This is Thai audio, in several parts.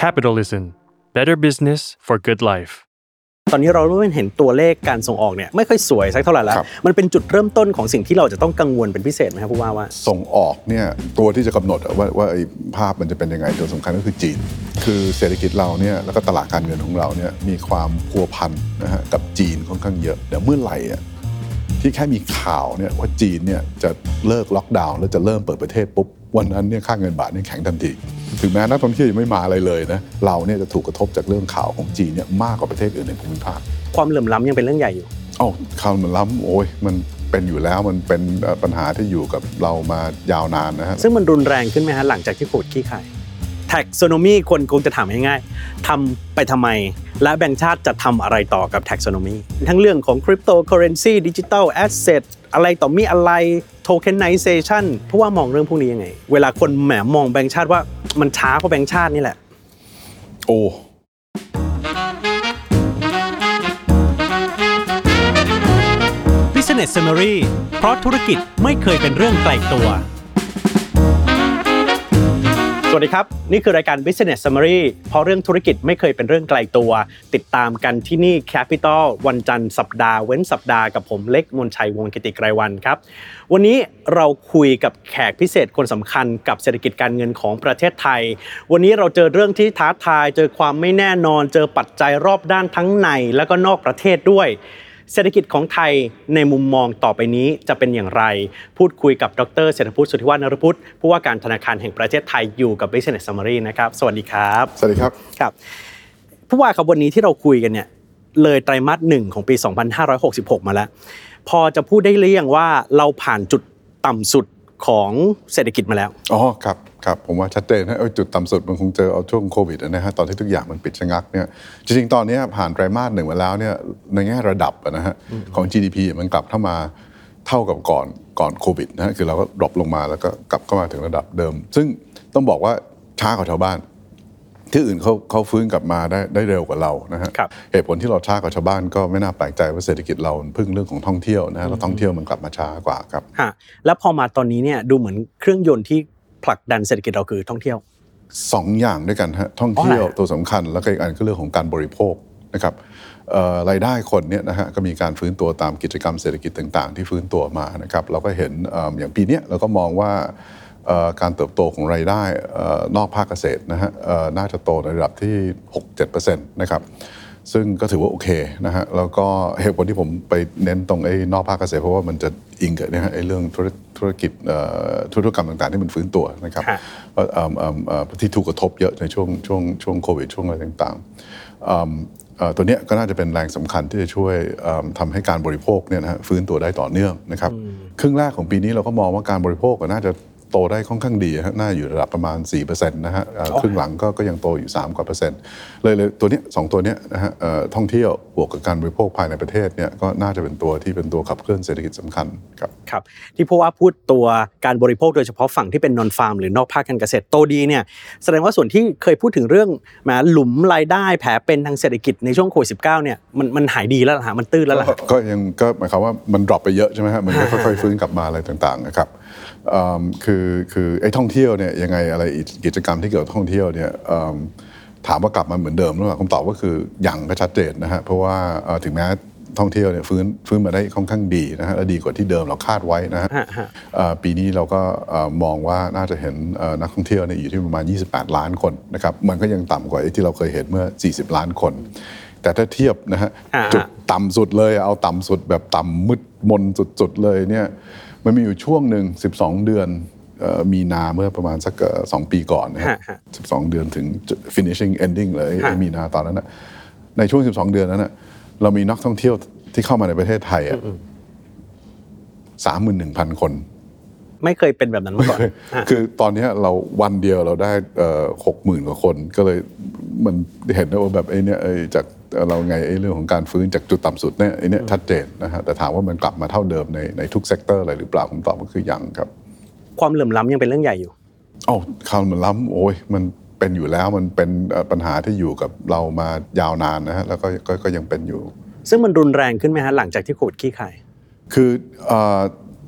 Capitalism Better Business for Good Life ตอนนี้เราเริ่มเห็นตัวเลขการส่งออกเนี่ยไม่ค่อยสวยสักเท่าไหร่แล้วครับมันเป็นจุดเริ่มต้นของสิ่งที่เราจะต้องกังวลเป็นพิเศษไหมครับผู้ว่าว่า ส่งออกเนี่ยตัวที่จะกำหนดว่าว่าไอ้ภาพมันจะเป็นยังไงตัวสำคัญก็คือจีน คือเศรษฐกิจเราเนี่ยแล้วก็ตลาดการเงินของเราเนี่ยมีความพัวพันนะฮะกับจีนค่อนข้างเยอะเดี๋ยวเมื่อไหร่อะ ที่แค่มีข่าวเนี่ยว่าจีนเนี่ยจะเลิกล็อกดาวน์แล้วจะเริ่มเปิดประเทศปุ๊บ วันนั้นเนี่ยค่าเงินบาทเนี่ยแข็งทันที ถึงแม้นักท่องเที่ยวยังไม่มาอะไรเลยนะเราเนี่ยจะถูกกระทบจากเรื่องข่าวของจีนเนี่ยมากกว่าประเทศอื่นในภูมิภาคความเหลื่อมล้ำยังเป็นเรื่องใหญ่อยู่เอ้าความเหลื่อมล้ำโอ้ยมันเป็นอยู่แล้วมันเป็นเอ่อปัญหาที่อยู่กับเรามายาวนานนะฮะซึ่งมันรุนแรงขึ้นไหมฮะหลังจากที่โควิดคลี่คลาย taxonomy คนคงจะถามง่ายๆทำไปทำไม และแบงก์ชาติจะทำอะไรต่อกับ taxonomy ทั้งเรื่องของ cryptocurrency digital assetอะไรต่อมีอะไรโทเคนไนเซชันผู้ว่ามองเรื่องพวกนี้ยังไง เวลาคนแหมมองแบงก์ชาติว่ามันช้ากว่าแบงก์ชาตินี่แหละ โอ้ Business Summary เพราะธุรกิจไม่เคยเป็นเรื่องไกลตัว สวัสดีครับ นี่คือรายการ Business Summary เพราะเรื่องธุรกิจไม่เคยเป็นเรื่องไกลตัว ติดตามกันที่นี่ Capital วันจันทร์สัปดาห์เว้นสัปดาห์กับผมเล็กมนชัยวงกิติไกรวันครับ วันนี้เราคุยกับแขกพิเศษคนสำคัญกับเศรษฐกิจการเงินของประเทศไทย วันนี้เราเจอเรื่องที่ท้าทาย เจอความไม่แน่นอน เจอปัจจัยรอบด้านทั้งในและก็นอกประเทศด้วย เศรษฐกิจของไทยในมุมมองต่อไปนี้จะเป็นอย่างไร พูดคุยกับดรเศรษฐพุทธสุทธิวัฒนรพุทธผู้ว่าการธนาคารแห่งประเทศไทยอยู่กับ Business Summary นะครับสวัสดีครับ สวัสดีครับครับผู้ว่าครับวันนี้ที่เราคุยกันเนี่ยเลยไตรมาสหนึ่งของปี 2566 มาแล้ว พอจะพูดได้หรือยังว่าเราผ่านจุดต่ำสุด ของเศรษฐกิจมาแล้ว อ๋อ ครับครับผมว่าชัดเจนนะเอ้ยจุดต่ำสุดมันคงเจอเอาช่วงโควิดนะฮะตอนที่ทุกอย่างมันปิดชะงักเนี่ยจริงๆ ตอนนี้ผ่านไตรมาสหนึ่งมาแล้วเนี่ยในแง่ระดับนะฮะของ GDP มันกลับเข้ามาเท่ากับก่อนก่อนโควิดนะฮะคือเราก็ drop ลงมาแล้วก็กลับเข้ามาถึงระดับเดิม ซึ่งต้องบอกว่าช้ากว่าชาวบ้าน ที่อื่นเขาเขาฟื้นกลับมาได้ได้เร็วกว่าเรานะฮะครับเหตุผลที่เราช้ากว่าชาวบ้านก็ไม่น่าแปลกใจว่าเศรษฐกิจเราพึ่งเรื่องของท่องเที่ยวนะฮะแล้วท่องเที่ยวมันกลับมาช้ากว่าครับฮะแล้วพอมาตอนนี้เนี่ยดูเหมือนเครื่องยนต์ที่ผลักดันเศรษฐกิจเราคือท่องเที่ยวสองอย่างด้วยกันฮะท่องเที่ยวอ๋อเหรอตัวสำคัญแล้วก็อีกอันก็เรื่องของการบริโภคนะครับเอ่อรายได้คนเนี่ยนะฮะก็มีการฟื้นตัวตามกิจกรรมเศรษฐกิจต่าง ๆ ที่ฟื้นตัวมานะครับเราก็เห็นเอิ่มอย่างปีเนี้ยเราก็มองว่าเอ่อ การเติบโตของรายได้เอ่อนอกภาคเกษตรนะฮะเอ่อน่าจะโตในระดับที่ 6-7%นะครับซึ่งก็ถือว่าโอเคนะฮะแล้วก็เหตุผลที่ผมไปเน้นตรงไอ้นอกภาคเกษตรเพราะว่ามันจะอิงกับเนี่ยฮะไอ้เรื่องธุรธุรกิจเอ่อธุรกรรมต่างๆ ที่มันฟื้นตัวนะครับฮะว่าเอิ่มเอิ่มเอ่อที่ถูกกระทบเยอะในช่วงช่วงช่วงโควิดช่วงอะไรต่างๆเอิ่มเอ่อตัวเนี้ยก็น่าจะเป็นแรงสำคัญที่จะช่วยเอิ่มทำให้การบริโภคเนี่ยนะฮะฟื้นตัวได้ต่อเนื่องนะครับครึ่งแรกของปีนี้เราก็มองว่าการบริโภคก็น่าจะ โตได้ค่อนข้างดีฮะน่าอยู่ระดับประมาณ4%นะฮะเอ่อครึ่งหลังก็ก็ยังโตอยู่ 3 กว่าเปอร์เซ็นต์เลยเลยตัวเนี้ยสองตัวเนี้ยนะฮะเอ่อท่องเที่ยวบวกกับการบริโภคภายในประเทศเนี่ยก็น่าจะเป็นตัวที่เป็นตัวขับเคลื่อนเศรษฐกิจสำคัญครับครับที่ผู้ว่าพูดตัวการบริโภคโดยเฉพาะฝั่งที่เป็นนอนฟาร์มหรือนอกภาคการเกษตรโตดีเนี่ยแสดงว่าส่วนที่เคยพูดถึงเรื่องแหมหลุมรายได้แผลเป็นทางเศรษฐกิจในช่วงโควิดสิเนี่ยมันมันหายดีแล้วล่ะฮะมันตื้นแล้วล่ะก็ยังก็หมายความว่ามันดรอปไปเยอะใช่ไหมฮะมันก็ค่อยๆฟื้นกลับมาอะไรต่างๆนะครับเอิ่ม คือคือไอ้ท่องเที่ยวเนี่ยยังไงอะไรอีกกิจกรรมที่เกี่ยวกับท่องเที่ยวเนี่ยเอิ่มถามว่ากลับมาเหมือนเดิมหรือเปล่าคำตอบก็คือยังก็ชัดเจนนะฮะเพราะว่าเอ่อถึงแม้ท่องเที่ยวเนี่ยฟื้นฟื้นมาได้ค่อนข้างดีนะฮะและดีกว่าที่เดิมเราคาดไว้นะฮะฮะฮะเอ่อปีนี้เราก็เอ่อมองว่าน่าจะเห็นเอ่อนักท่องเที่ยวเนี่ยอยู่ที่ประมาณ 28 ล้านคนนะครับมันก็ยังต่ำกว่าไอ้ที่เราเคยเห็นเมื่อ 40 ล้านคน แต่ถ้าเทียบนะฮะอ่าจุดต่ำสุดเลยเอาต่ำสุดแบบต่ำมืดมนสุดๆเลยเนี่ย มันมีอยู่ช่วงหนึ่ง 12 เดือนเอ่อมีนาเมื่อประมาณสักเอ่อสองปีก่อนนะฮะฮะฮะ12เดือนถึง finishing ending เลยฮะไอ้มีนาตอนนั้นนะในช่วง 12 เดือนนั้นนะเรามีนักท่องเที่ยวที่เข้ามาในประเทศไทยอะสามหมื่นหนึ่งพันคน ไม่เคยเป็นแบบนั้นมาก่อนฮะคือตอนเนี้ยเราวันเดียวเราได้หกหมื่นกว่าคน ก็เลยมันเห็นได้ว่าแบบไอ้เนี่ยไอ้จาก เราไงไอ้เรื่องของการฟื้นจากจุดต่ำสุดเนี่ยไอ้เนี่ยชัดเจนนะฮะแต่ถามว่ามันกลับมาเท่าเดิมในในทุก sector อะไรหรือเปล่าผมตอบก็คือยังครับ ความเหลื่อมล้ำยังเป็นเรื่องใหญ่อยู่เอ้าคำมันล้ำโอ้ยมันเป็นอยู่แล้วมันเป็นเอ่อปัญหาที่อยู่กับเรามายาวนานนะฮะแล้วก็ก็ก็ยังเป็นอยู่ ซึ่งมันรุนแรงขึ้นไหมฮะหลังจากที่โควิดขี้ขายคือเอ่อ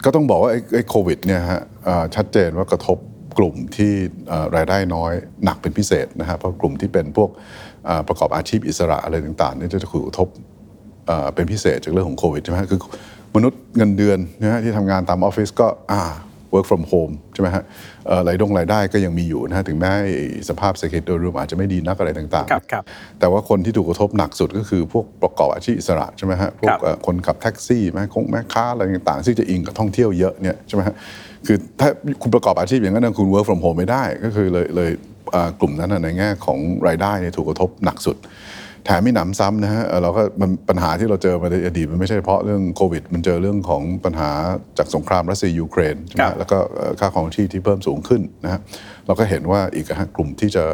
ก็ต้องบอกว่าไอ้ไอ้โควิดเนี่ยฮะเอ่อชัดเจนว่ากระทบกลุ่มที่เอ่อรายได้น้อยหนักเป็นพิเศษนะฮะเพราะกลุ่มที่เป็นพวกเอ่อ ประกอบอาชีพอิสระอะไรต่างๆเนี่ยจะถูกกระทบเอ่อเป็นพิเศษจากเรื่องของโควิดใช่ไหมฮะคือมนุษย์เงินเดือนนะฮะที่ทำงานตามออฟฟิศก็อ่า work from home ใช่ไหมฮะเอ่อรายดงรายได้ก็ยังมีอยู่นะฮะถึงแม้สภาพเศรษฐกิจโดยรวมอาจจะไม่ดีนักอะไรต่างๆครับครับแต่ว่าคนที่ถูกกระทบหนักสุดก็คือพวกประกอบอาชีพอิสระใช่ไหมฮะพวคกรับเอ่อคนขับแท็กซี่แม่คงแม่ค้าอะไรต่างๆ ซึ่งจะอิงกับท่องเที่ยวเยอะเนี่ยใช่ไหมฮะคือถ้าคุณประกอบอาชีพอย่างนั้นนะคุณ work from home ไม่ได้ก็คือเลยเลยเอ่อ กลุ่มนั้นนะในแง่ของรายได้เนี่ยถูกกระทบหนักสุด แถมไม่หนำซ้ำนะฮะเอ่อเราก็มันปัญหาที่เราเจอมาในอดีตมันไม่ใช่เฉพาะเรื่องโควิด มันเจอเรื่องของปัญหาจากสงครามรัสเซียยูเครนใช่ไหมครัฮะแล้วก็เอ่อค่าครองชีพที่เพิ่มสูงขึ้นนะฮะเราก็เห็นว่าอีกอะฮะกลุ่มที่จะ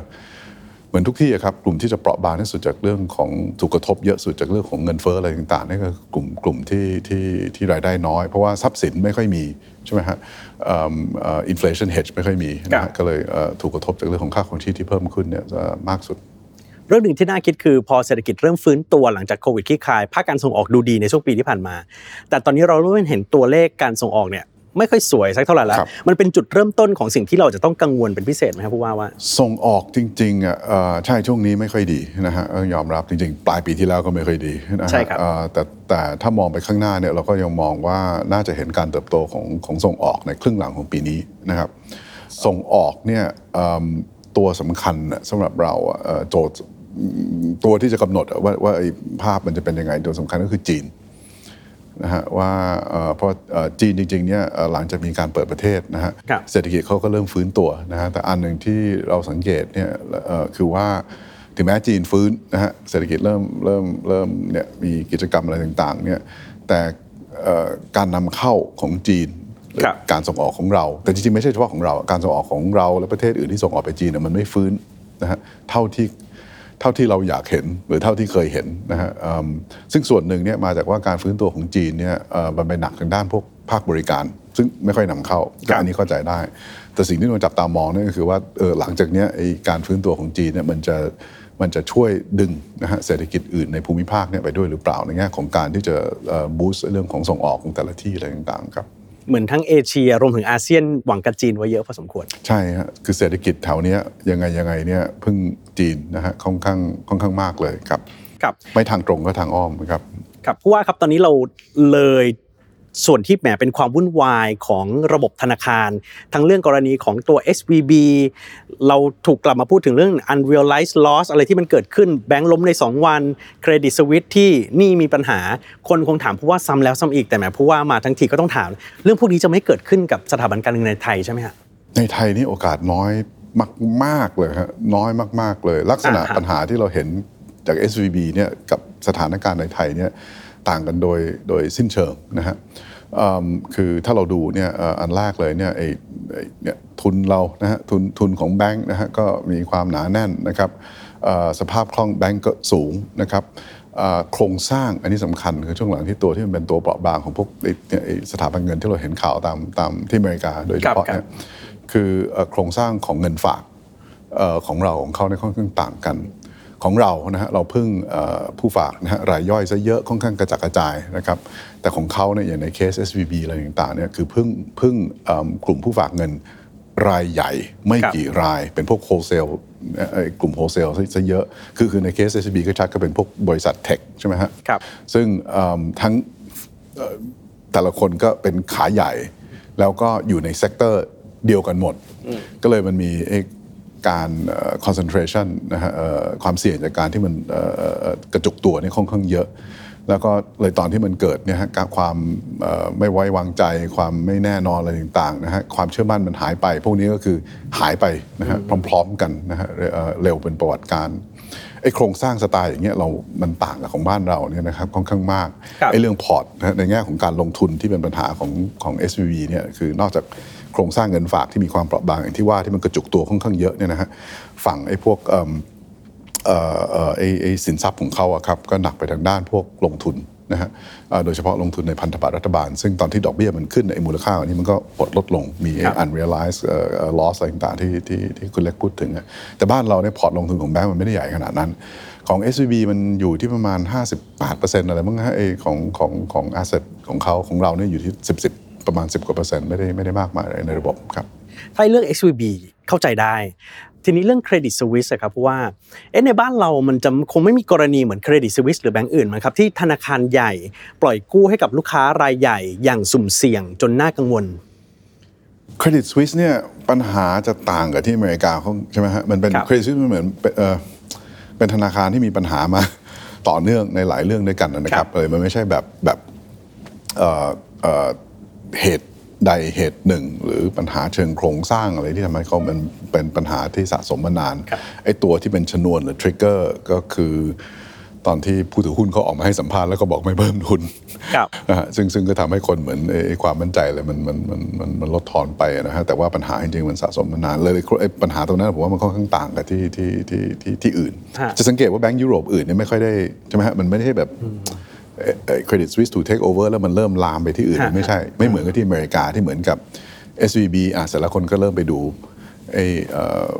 เหมือนทุกที่อะครับกลุ่มที่จะเปราะบางที่สุดจากเรื่องของถูกกระทบเยอะสุดจากเรื่องของเงินเฟ้ออะไรต่างๆนี่ก็คือกลุ่มกลุ่มที่ที่ที่รายได้น้อย เพราะว่าทรัพย์สินไม่ค่อยมี ใช่ไหมฮะ inflation hedge ไม่ค่อยมีนะครัฮะบก็เลยเอ่อถูกกระทบจากเรื่องของค่าครองชีพที่เพิ่มขึ้นเนี่ยจะมากสุด เรื่องหนึ่งที่น่าคิดคือพอเศรษฐกิจเริ่มฟื้นตัวหลังจากโควิดคลี่คลายภาคการส่งออกดูดีในช่วงปีที่ผ่านมา แต่ตอนนี้เราเริ่มเห็นตัวเลขการส่งออกเนี่ย ไม่ค่อยสวยสักเท่าไหร่แล้วครับมันเป็นจุดเริ่มต้นของสิ่งที่เราจะต้องกังวลเป็นพิเศษไหมครับผู้ว่าว่า ส่งออกจริงๆอะเอ่อใช่ช่วงนี้ไม่ค่อยดีนะฮะต้องยอมรับจริงๆ ปลายปีที่แล้วก็ไม่ค่อยดีนะฮะใช่ครับเอ่อแต่แต่ถ้ามองไปข้างหน้าเนี่ยเราก็ยังมองว่าน่าจะเห็นการเติบโตของของส่งออกในครึ่งหลังของปีนี้นะครับ ส่งออกเนี่ยเอิ่มตัวสำคัญน่ะสำหรับเราอะเอ่อโจทย์ตัวที่จะกำหนดอะว่าว่าไอ้ภาพมันจะเป็นยังไงตัวสำคัญก็คือจีน นะฮะว่าเอ่อเพราะเอ่อจีนจริงๆเนี่ยเอ่อหลังจากมีการเปิดประเทศนะฮะครับเศรษฐกิจเขาก็เริ่มฟื้นตัวนะฮะแต่อันหนึ่งที่เราสังเกตเนี่ยเอ่อคือว่าถึงแม้จีนฟื้นนะฮะเศรษฐกิจเริ่มเริ่มเริ่มเนี่ยมีกิจกรรมอะไรต่างๆเนี่ยแต่เอ่อการนำเข้าของจีนครับการส่งออกของเรา แต่จริงๆไม่ใช่เฉพาะของเรา การส่งออกของเราและประเทศอื่นที่ส่งออกไปจีนเนี่ยมันไม่ฟื้นนะฮะเท่าที่ เท่าที่เราอยากเห็นหรือเท่าที่เคยเห็นนะฮะอืมซึ่งส่วนหนึ่งเนี่ยมาจากว่าการฟื้นตัวของจีนเนี่ยเอ่อมันไปหนักทางด้านพวกภาคบริการ ซึ่งไม่ค่อยนำเข้าก็อันนี้เข้าใจได้ แต่สิ่งที่เราจับตามองเนี่ยก็คือว่าเออหลังจากเนี้ยไอ้การฟื้นตัวของจีนเนี่ยมันจะมันจะช่วยดึงนะฮะเศรษฐกิจอื่นในภูมิภาคเนี่ยไปด้วยหรือเปล่าในแง่ของการที่จะบูสต์เรื่องของส่งออกของแต่ละที่อะไรต่างๆครับ เหมือนทั้งเอเชียรวมถึงอาเซียนหวังกับจีนไว้เยอะพอสมควร ใช่ฮะคือเศรษฐกิจแถวเนี้ยยังไงยังไงเนี่ยพึ่งจีนนะฮะค่อนข้างค่อนข้างมากเลยครับครับ ไม่ทางตรงก็ทางอ้อมครับครับผู้ว่าครับตอนนี้เราเลย ส่วนที่แหมเป็นความวุ่นวายของระบบธนาคาร ทั้งเรื่องกรณีของตัว SVB เราถูกกลับมาพูดถึงเรื่อง unrealized loss อะไรที่มันเกิดขึ้นแบงค์ล้มใน 2 วันเครดิตสวิตที่หนี่มีปัญหา คนคงถามผู้ว่าซ้ำแล้วซ้ำอีกแต่แหมผู้ว่ามาทั้งทีก็ต้องถาม เรื่องพวกนี้จะไม่เกิดขึ้นกับสถาบันการเงินในไทยใช่ไหมฮะในไทยนี่โอกาสน้อยมากๆเลยฮะน้อยมาก ๆเลย ลักษณะอ่าฮะปัญหาที่เราเห็นจาก SVB เนี่ยกับสถานการณ์ในไทยเนี่ย ต่างกันโดยโดยสิ้นเชิงนะฮะอืมคือถ้าเราดูเนี่ยเอ่ออันแรกเลยเนี่ยไอ้ไอ้เนี่ยทุนเรานะฮะทุนทุนของแบงค์นะฮะก็มีความหนาแน่นนะครับเอ่อสภาพคล่องแบงก์ก็สูงนะครับเอ่อโครงสร้างอันนี้สำคัญคือช่วงหลังที่ตัวที่มันเป็นตัวเปราะบางของพวกไอ้เนี่ยไอ้สถาบันเงินที่เราเห็นข่าวตามตามที่อเมริกาโดยเฉพาะครับเนี่ยคือเอ่อโครงสร้างของเงินฝากเอ่อของเราของเขาในยค่อนข้างต่างกัน ของเรานะฮะเราพึ่งเอ่อผู้ฝากนะฮะรายย่อยซะเยอะค่อนข้างกระจัดกระจายนะครับแต่ของเขาเนี่ยอย่างในเคส SVB อะไรต่างๆเนี่ยคือพึ่งพึ่งเอิ่มกลุ่มผู้ฝากเงินรายใหญ่ไม่ครับกี่รายเป็นพวก wholesale กลุ่ม wholesale ซะเยอะ คือคือในเคส SVB ก็ชัดก็เป็นพวกบริษัท tech ใช่ไหมฮะครับซึ่งเอิ่มทั้งแต่ละคนก็เป็นขาใหญ่ แล้วก็อยู่ใน sector เดียวกันหมด ก็เลยมันมีไอ้ การเอ่อ concentration นะฮะเอ่อความเสี่ยงจากการที่มันเอ่อเอ่อกระจุกตัวเนี่ยค่อนข้างเยอะ แล้วก็เลยตอนที่มันเกิดเนี่ยฮะการความเอ่อไม่ไว้วางใจ ความไม่แน่นอนอะไรต่างๆนะฮะความเชื่อมั่นมันหายไป พวกนี้ก็คือหายไปนะฮะพร้อม ๆ กันนะฮะเรเอ่อเร็วเป็นประวัติการณ์ไอ้โครงสร้างสไตล์อย่างเงี้ยเรา มันต่างกับของบ้านเราเนี่ยนะครับค่อนข้างมากครับไอ้เรื่องพอร์ตนะฮะในแง่ของการลงทุนที่เป็นปัญหาของของ SVB เนี่ยคือนอกจาก โครงสร้างเงินฝากที่มีความเปราะบางอย่างที่ว่าที่มันกระจุกตัวค่อนข้างเยอะเนี่ยนะฮะฝั่งไอ้พวกเอิ่มเอ่อเอ่อไอ้ไอ้สินทรัพย์ของเขาอะครับก็หนักไปทางด้านพวกลงทุนนะฮะเอ่อโดยเฉพาะลงทุนในพันธบัตรรัฐบาล ซึ่งตอนที่ดอกเบี้ยมันขึ้นไอ้มูลค่าอันนี้มันก็ลดลดลง มีไอ้ครับ unrealized เอ่อเอ่อ loss อะไรต่างๆที่ที่ที่คุณเล็กพูดถึงอะแต่บ้านเราเนี่ยพอร์ตลงทุนของแบงก์มันไม่ได้ใหญ่ขนาดนั้น ของ SVB มันอยู่ที่ประมาณ 58%อะไรมั้งฮะไอ้ของของของ asset ของเขาของเราเนี่ยอยู่ที่ 10 10 ประมาณ 10กว่าเปอร์เซ็นต์ไม่ได้ไม่ได้มากมายอะไรในระบบครับถ้าเรื่อง SVB เข้าใจได้ ทีนี้เรื่อง Credit Suisse ครับเพราะว่าเอ๊ะในบ้านเรามันจะคงไม่มีกรณีเหมือน Credit Suisse หรือแบงก์อื่นมั้งครับที่ธนาคารใหญ่ปล่อยกู้ให้กับลูกค้ารายใหญ่อย่างสุ่มเสี่ยงจนน่ากังวล Credit Suisse เนี่ยปัญหาจะต่างกับที่อเมริกาเขาใช่ไหมฮะมันเป็นครับ Credit Suisse มันเหมือนเป็นเอ่อเป็นธนาคารที่มีปัญหามาต่อเนื่องในหลายเรื่องด้วยกันนะครับครับเลยมันไม่ใช่แบบแบบ เอ่อเอ่อเหตุใดเหตุหนึ่ง หรือปัญหาเชิงโครงสร้างอะไรที่ทำให้เขามันเป็นปัญหาที่สะสมมานานครับไอ้ตัวที่เป็นชนวนหรือทริกเกอร์ก็คือตอนที่ผู้ถือหุ้นเขาออกมาให้สัมภาษณ์แล้วก็บอกไม่เพิ่มทุนครับนะฮะซึ่งซึ่งก็ทำให้คนเหมือนไอ้ไอ้ความมั่นใจเลยมันมันมันมันมันลดทอนไปนะฮะแต่ว่าปัญหาจริงๆมันสะสมมานานเลยไอ้ปัญหาตรงนั้นผมว่ามันค่อนข้างต่างกับที่ที่ที่ที่ที่อื่นฮะจะสังเกตว่าแบงก์ยุโรปอื่นเนี่ยไม่ค่อยได้ใช่ไหมฮะมันไม่ได้แบบ เครดิตสวิสถูกเทคโอเวอร์แล้วมันเริ่มลามไปที่อื่นฮะไม่ใช่ ไม่เหมือนกับที่อเมริกาที่เหมือนกับ SVB อะเสร็จแล้วคนก็เริ่มไปดูไอ้เอ่อ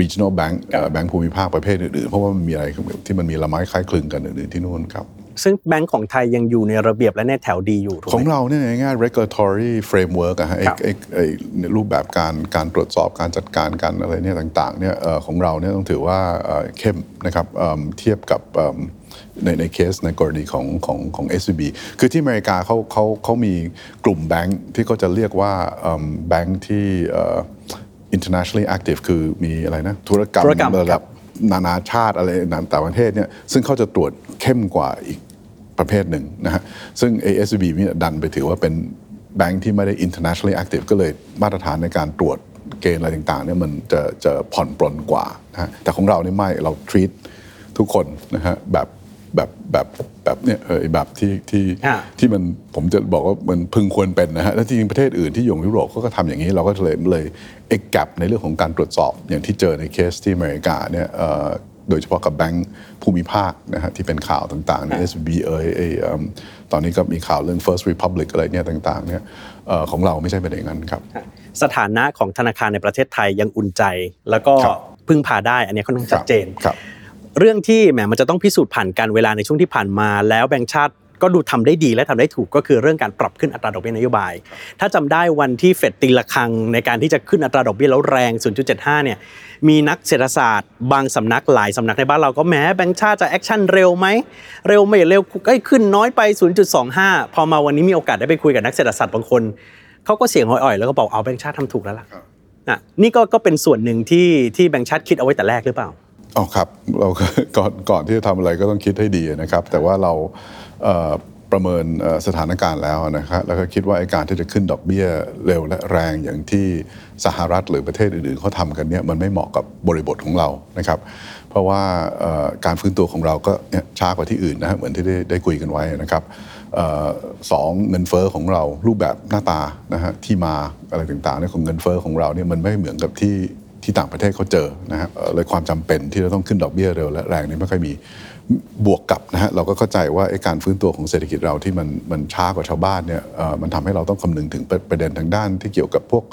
regional bank เอ่อแบงก์ภูมิภาคประเภทอื่นๆ เพราะว่ามันมีอะไรที่มันมีละไม้คล้ายคลึงกันอื่นๆที่นู่นครับ ซึ่งแบงก์ของไทยยังอยู่ในระเบียบและในแถวดีอยู่ถูกของไหมเราเนี่ยง่ายๆ regulatory framework อะฮะไอ้ครับไอ้ไอ้รูปแบบการการตรวจสอบการจัดการกันอะไรเนี่ยต่างๆเนี่ยเอ่อของเราเนี่ยต้องถือว่าเอ่อเข้มนะครับเอิ่มเทียบกับเอิ่ม ในในเคสในกรณีของของของ SVB คือที่อเมริกาเขาเขาเขามีกลุ่มแบงค์ที่เขาจะเรียกว่าเอิ่มแบงค์ที่เอ่อ internationally active คือมีอะไรนะ ธุรกรรมธุรกรรมระดับนานาชาติอะไรต่างประเทศเนี่ยซึ่งเขาจะตรวจเข้มกว่าอีกประเภทหนึ่งนะฮะซึ่ง ASB เนี่ยดันไปถือว่าเป็นแบงค์ที่ไม่ได้ internationally active ก็เลยมาตรฐานในการตรวจเกณฑ์อะไรต่างๆเนี่ยมันจะจะผ่อนปลนกว่านะฮะแต่ของเราเนี่ยไม่เรา treat ทุกคนนะฮะแบบ แบบแบบแบบเนี่ยเออแบบที่ที่อ่าที่มันผมจะบอกว่ามันพึงควรเป็นนะฮะแล้วจริงๆประเทศอื่นที่อยู่ยุโรปเขาก็ทำอย่างนี้เราก็เลยเลยเอ็กแกในเรื่องของการตรวจสอบอย่างที่เจอในเคสที่อเมริกาเนี่ยเอ่อโดยเฉพาะกับแบงก์ภูมิภาคนะฮะที่เป็นข่าวต่างๆใน SB เอยเอยเอิ่มตอนนี้ก็มีข่าวเรื่อง First Republic อะไรเนี่ยต่างๆเนี่ยเอ่อของเราไม่ใช่เป็นอย่างนั้นครับ สถานะของธนาคารในประเทศไทยยังอุ่นใจ แล้วก็ครับพึ่งพาได้อันนี้ค่อนข้างชัดเจนครับ เรื่องที่แหมมันจะต้องพิสูจน์ผ่านกาลเวลาในช่วงที่ผ่านมา แล้วแบงก์ชาติก็ดูทำได้ดีและทำได้ถูกก็คือเรื่องการปรับขึ้นอัตราดอกเบี้ยนโยบาย ถ้าจำได้วันที่เฟดตีละครั้งในการที่จะขึ้นอัตราดอกเบี้ยแล้วแรง 0.75 เนี่ย มีนักเศรษฐศาสตร์ บางสำนักหลายสำนักในบ้านเราก็แหมแบงก์ชาติจะ action เร็วไหม เร็วไม่เร็วก็ขึ้นน้อยไป 0.25 พอมาวันนี้มีโอกาสได้ไปคุยกับนักเศรษฐศาสตร์บางคนเขาก็เสียงอ่อยๆ แล้วก็บอกเอาแบงก์ชาติทำถูกแล้วล่ะอะนี่ก็ก็เป็นส่วนหนึ่งที่ที่แบงก์ชาติคิดเอาไว้แต่แรกหรือเปล่า อ๋อครับเราก่อนก่อนที่จะทำอะไรก็ต้องคิดให้ดีนะครับ แต่ว่าเราประเมินสถานการณ์แล้วนะครับแล้วก็คิดว่าไอ้การที่จะขึ้นดอกเบี้ยเร็วและแรงอย่างที่สหรัฐหรือประเทศอื่นๆเขาทำกันเนี่ยมันไม่เหมาะกับบริบทของเรานะครับ เพราะว่าการฟื้นตัวของเราก็ช้ากว่าที่อื่นนะฮะเหมือนที่ได้ได้คุยกันไว้นะครับสองเงินเฟ้อของเรารูปแบบหน้าตานะฮะที่มาอะไรต่างๆเนี่ยของเงินเฟ้อของเราเนี่ยมันไม่เหมือนกับที่ ที่ต่างประเทศเขาเจอนะฮะเลยความจำเป็นที่เราต้องขึ้นดอกเบี้ยเร็วและแรงนี่ไม่ค่อยมีบวกกับนะฮะเราก็เข้าใจว่าไอ้การฟื้นตัวของเศรษฐกิจเราที่มันมันช้ากว่าชาวบ้านเนี่ยมันทำให้เราต้องคำนึงถึงประเด็นทางด้านที่เกี่ยวกับพวก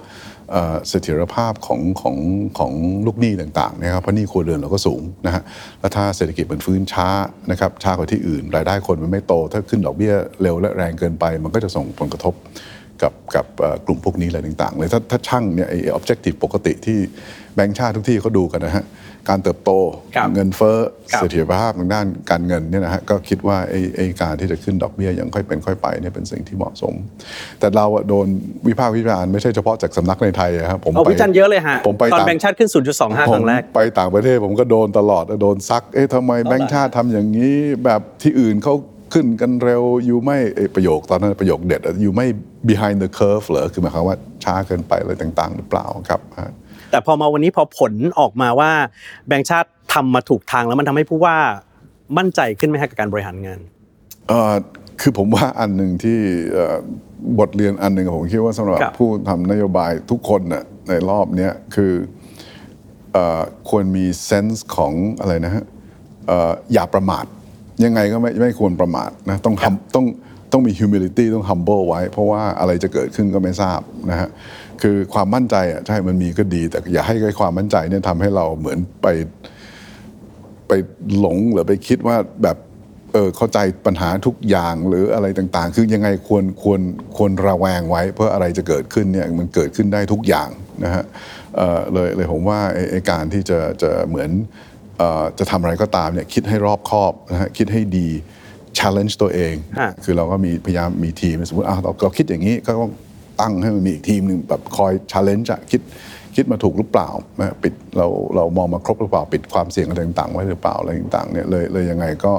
เอ่อเสถียรภาพของของของลูกหนี้ต่างๆนะครับเพราะหนี้ครัวเรือนเราก็สูงนะฮะแล้วถ้าเศรษฐกิจมันฟื้นช้านะครับช้ากว่าที่อื่น รายได้คนมันไม่โต ถ้าขึ้นดอกเบี้ยเร็วและแรงเกินไป มันก็จะส่งผลกระทบ กับกับเอ่อกลุ่มพวกนี้อะไรต่างๆเลยถ้าถ้าช่างเนี่ยไอ้ objective ปกติที่แบงก์ชาติทุกที่เขาดูกันนะฮะการเติบโตครับเงินเฟ้อครับเสถียรภาพทางด้านการเงินเนี่ยนะฮะก็คิดว่าไอ้ไอ้การที่จะขึ้นดอกเบี้ยอย่างค่อยเป็นค่อยไปเนี่ยเป็นสิ่งที่เหมาะสม แต่เราอะโดนวิพากษ์วิจารณ์ไม่ใช่เฉพาะจากสำนักในไทยอะครับผมเอาไปวิจารณ์เยอะเลยฮะผมไปตอนต่างแบงก์ชาติขึ้น 0.25ครั้งแรกผมไปต่างประเทศผมก็โดนตลอดโดนซักเอ๊ะทำไมแบงค์ชาติทำอย่างนี้แบบที่อื่นเขา ขึ้นกันเร็วอยู่ไม่เอ้ยประโยคตอนนั้นประโยคเด็ดอะอยู่ไม่ behind the curve เหรอคือหมายความว่าช้าเกินไปอะไรต่างๆ หรือเปล่าครับฮะแต่พอมาวันนี้พอผลออกมาว่าแบงก์ชาติทำมาถูกทางแล้วมันทำให้ผู้ว่ามั่นใจขึ้นไหมฮะกับการบริหารงานเอ่อคือผมว่าอันหนึ่งที่เอ่อบทเรียนอันหนึ่งผมคิดว่าสำหรับครับผู้ทำนโยบายทุกคนน่ะในรอบเนี้ยคือเอ่อควรมีเซนส์ของอะไรนะฮะเอ่ออย่าประมาท ยังไงก็ไม่ไม่ควรประมาทนะต้องทำต้องต้องมี humility ต้อง humble ไว้ เพราะว่าอะไรจะเกิดขึ้นก็ไม่ทราบนะฮะคือความมั่นใจอะใช่มันมีก็ดี แต่อย่าให้ไอ้ความมั่นใจเนี่ยทำให้เราเหมือนไปไปหลงหรือไปคิดว่าแบบเออเข้าใจปัญหาทุกอย่างหรืออะไรต่างๆ คือยังไงควรควรควรระแวงไว้ เพราะอะไรจะเกิดขึ้นเนี่ยมันเกิดขึ้นได้ทุกอย่างนะฮะเอ่อเลยเลยผมว่าไอ้ไอ้การที่จะจะเหมือนเอ่อ จะทำอะไรก็ตามเนี่ยคิดให้รอบคอบนะฮะคิดให้ดี challenge ตัวเองฮะคือเราก็มีพยายามมีทีม สมมติอะเราเราคิดอย่างนี้ก็ต้องตั้งให้มันมีอีกทีมหนึ่งแบบคอย challenge อะคิดคิดมาถูกหรือเปล่านะปิดเราเรามองมาครบหรือเปล่า ปิดความเสี่ยงอะไรต่างๆไว้หรือเปล่าอะไรต่างๆเนี่ยเลยเลยยังไงก็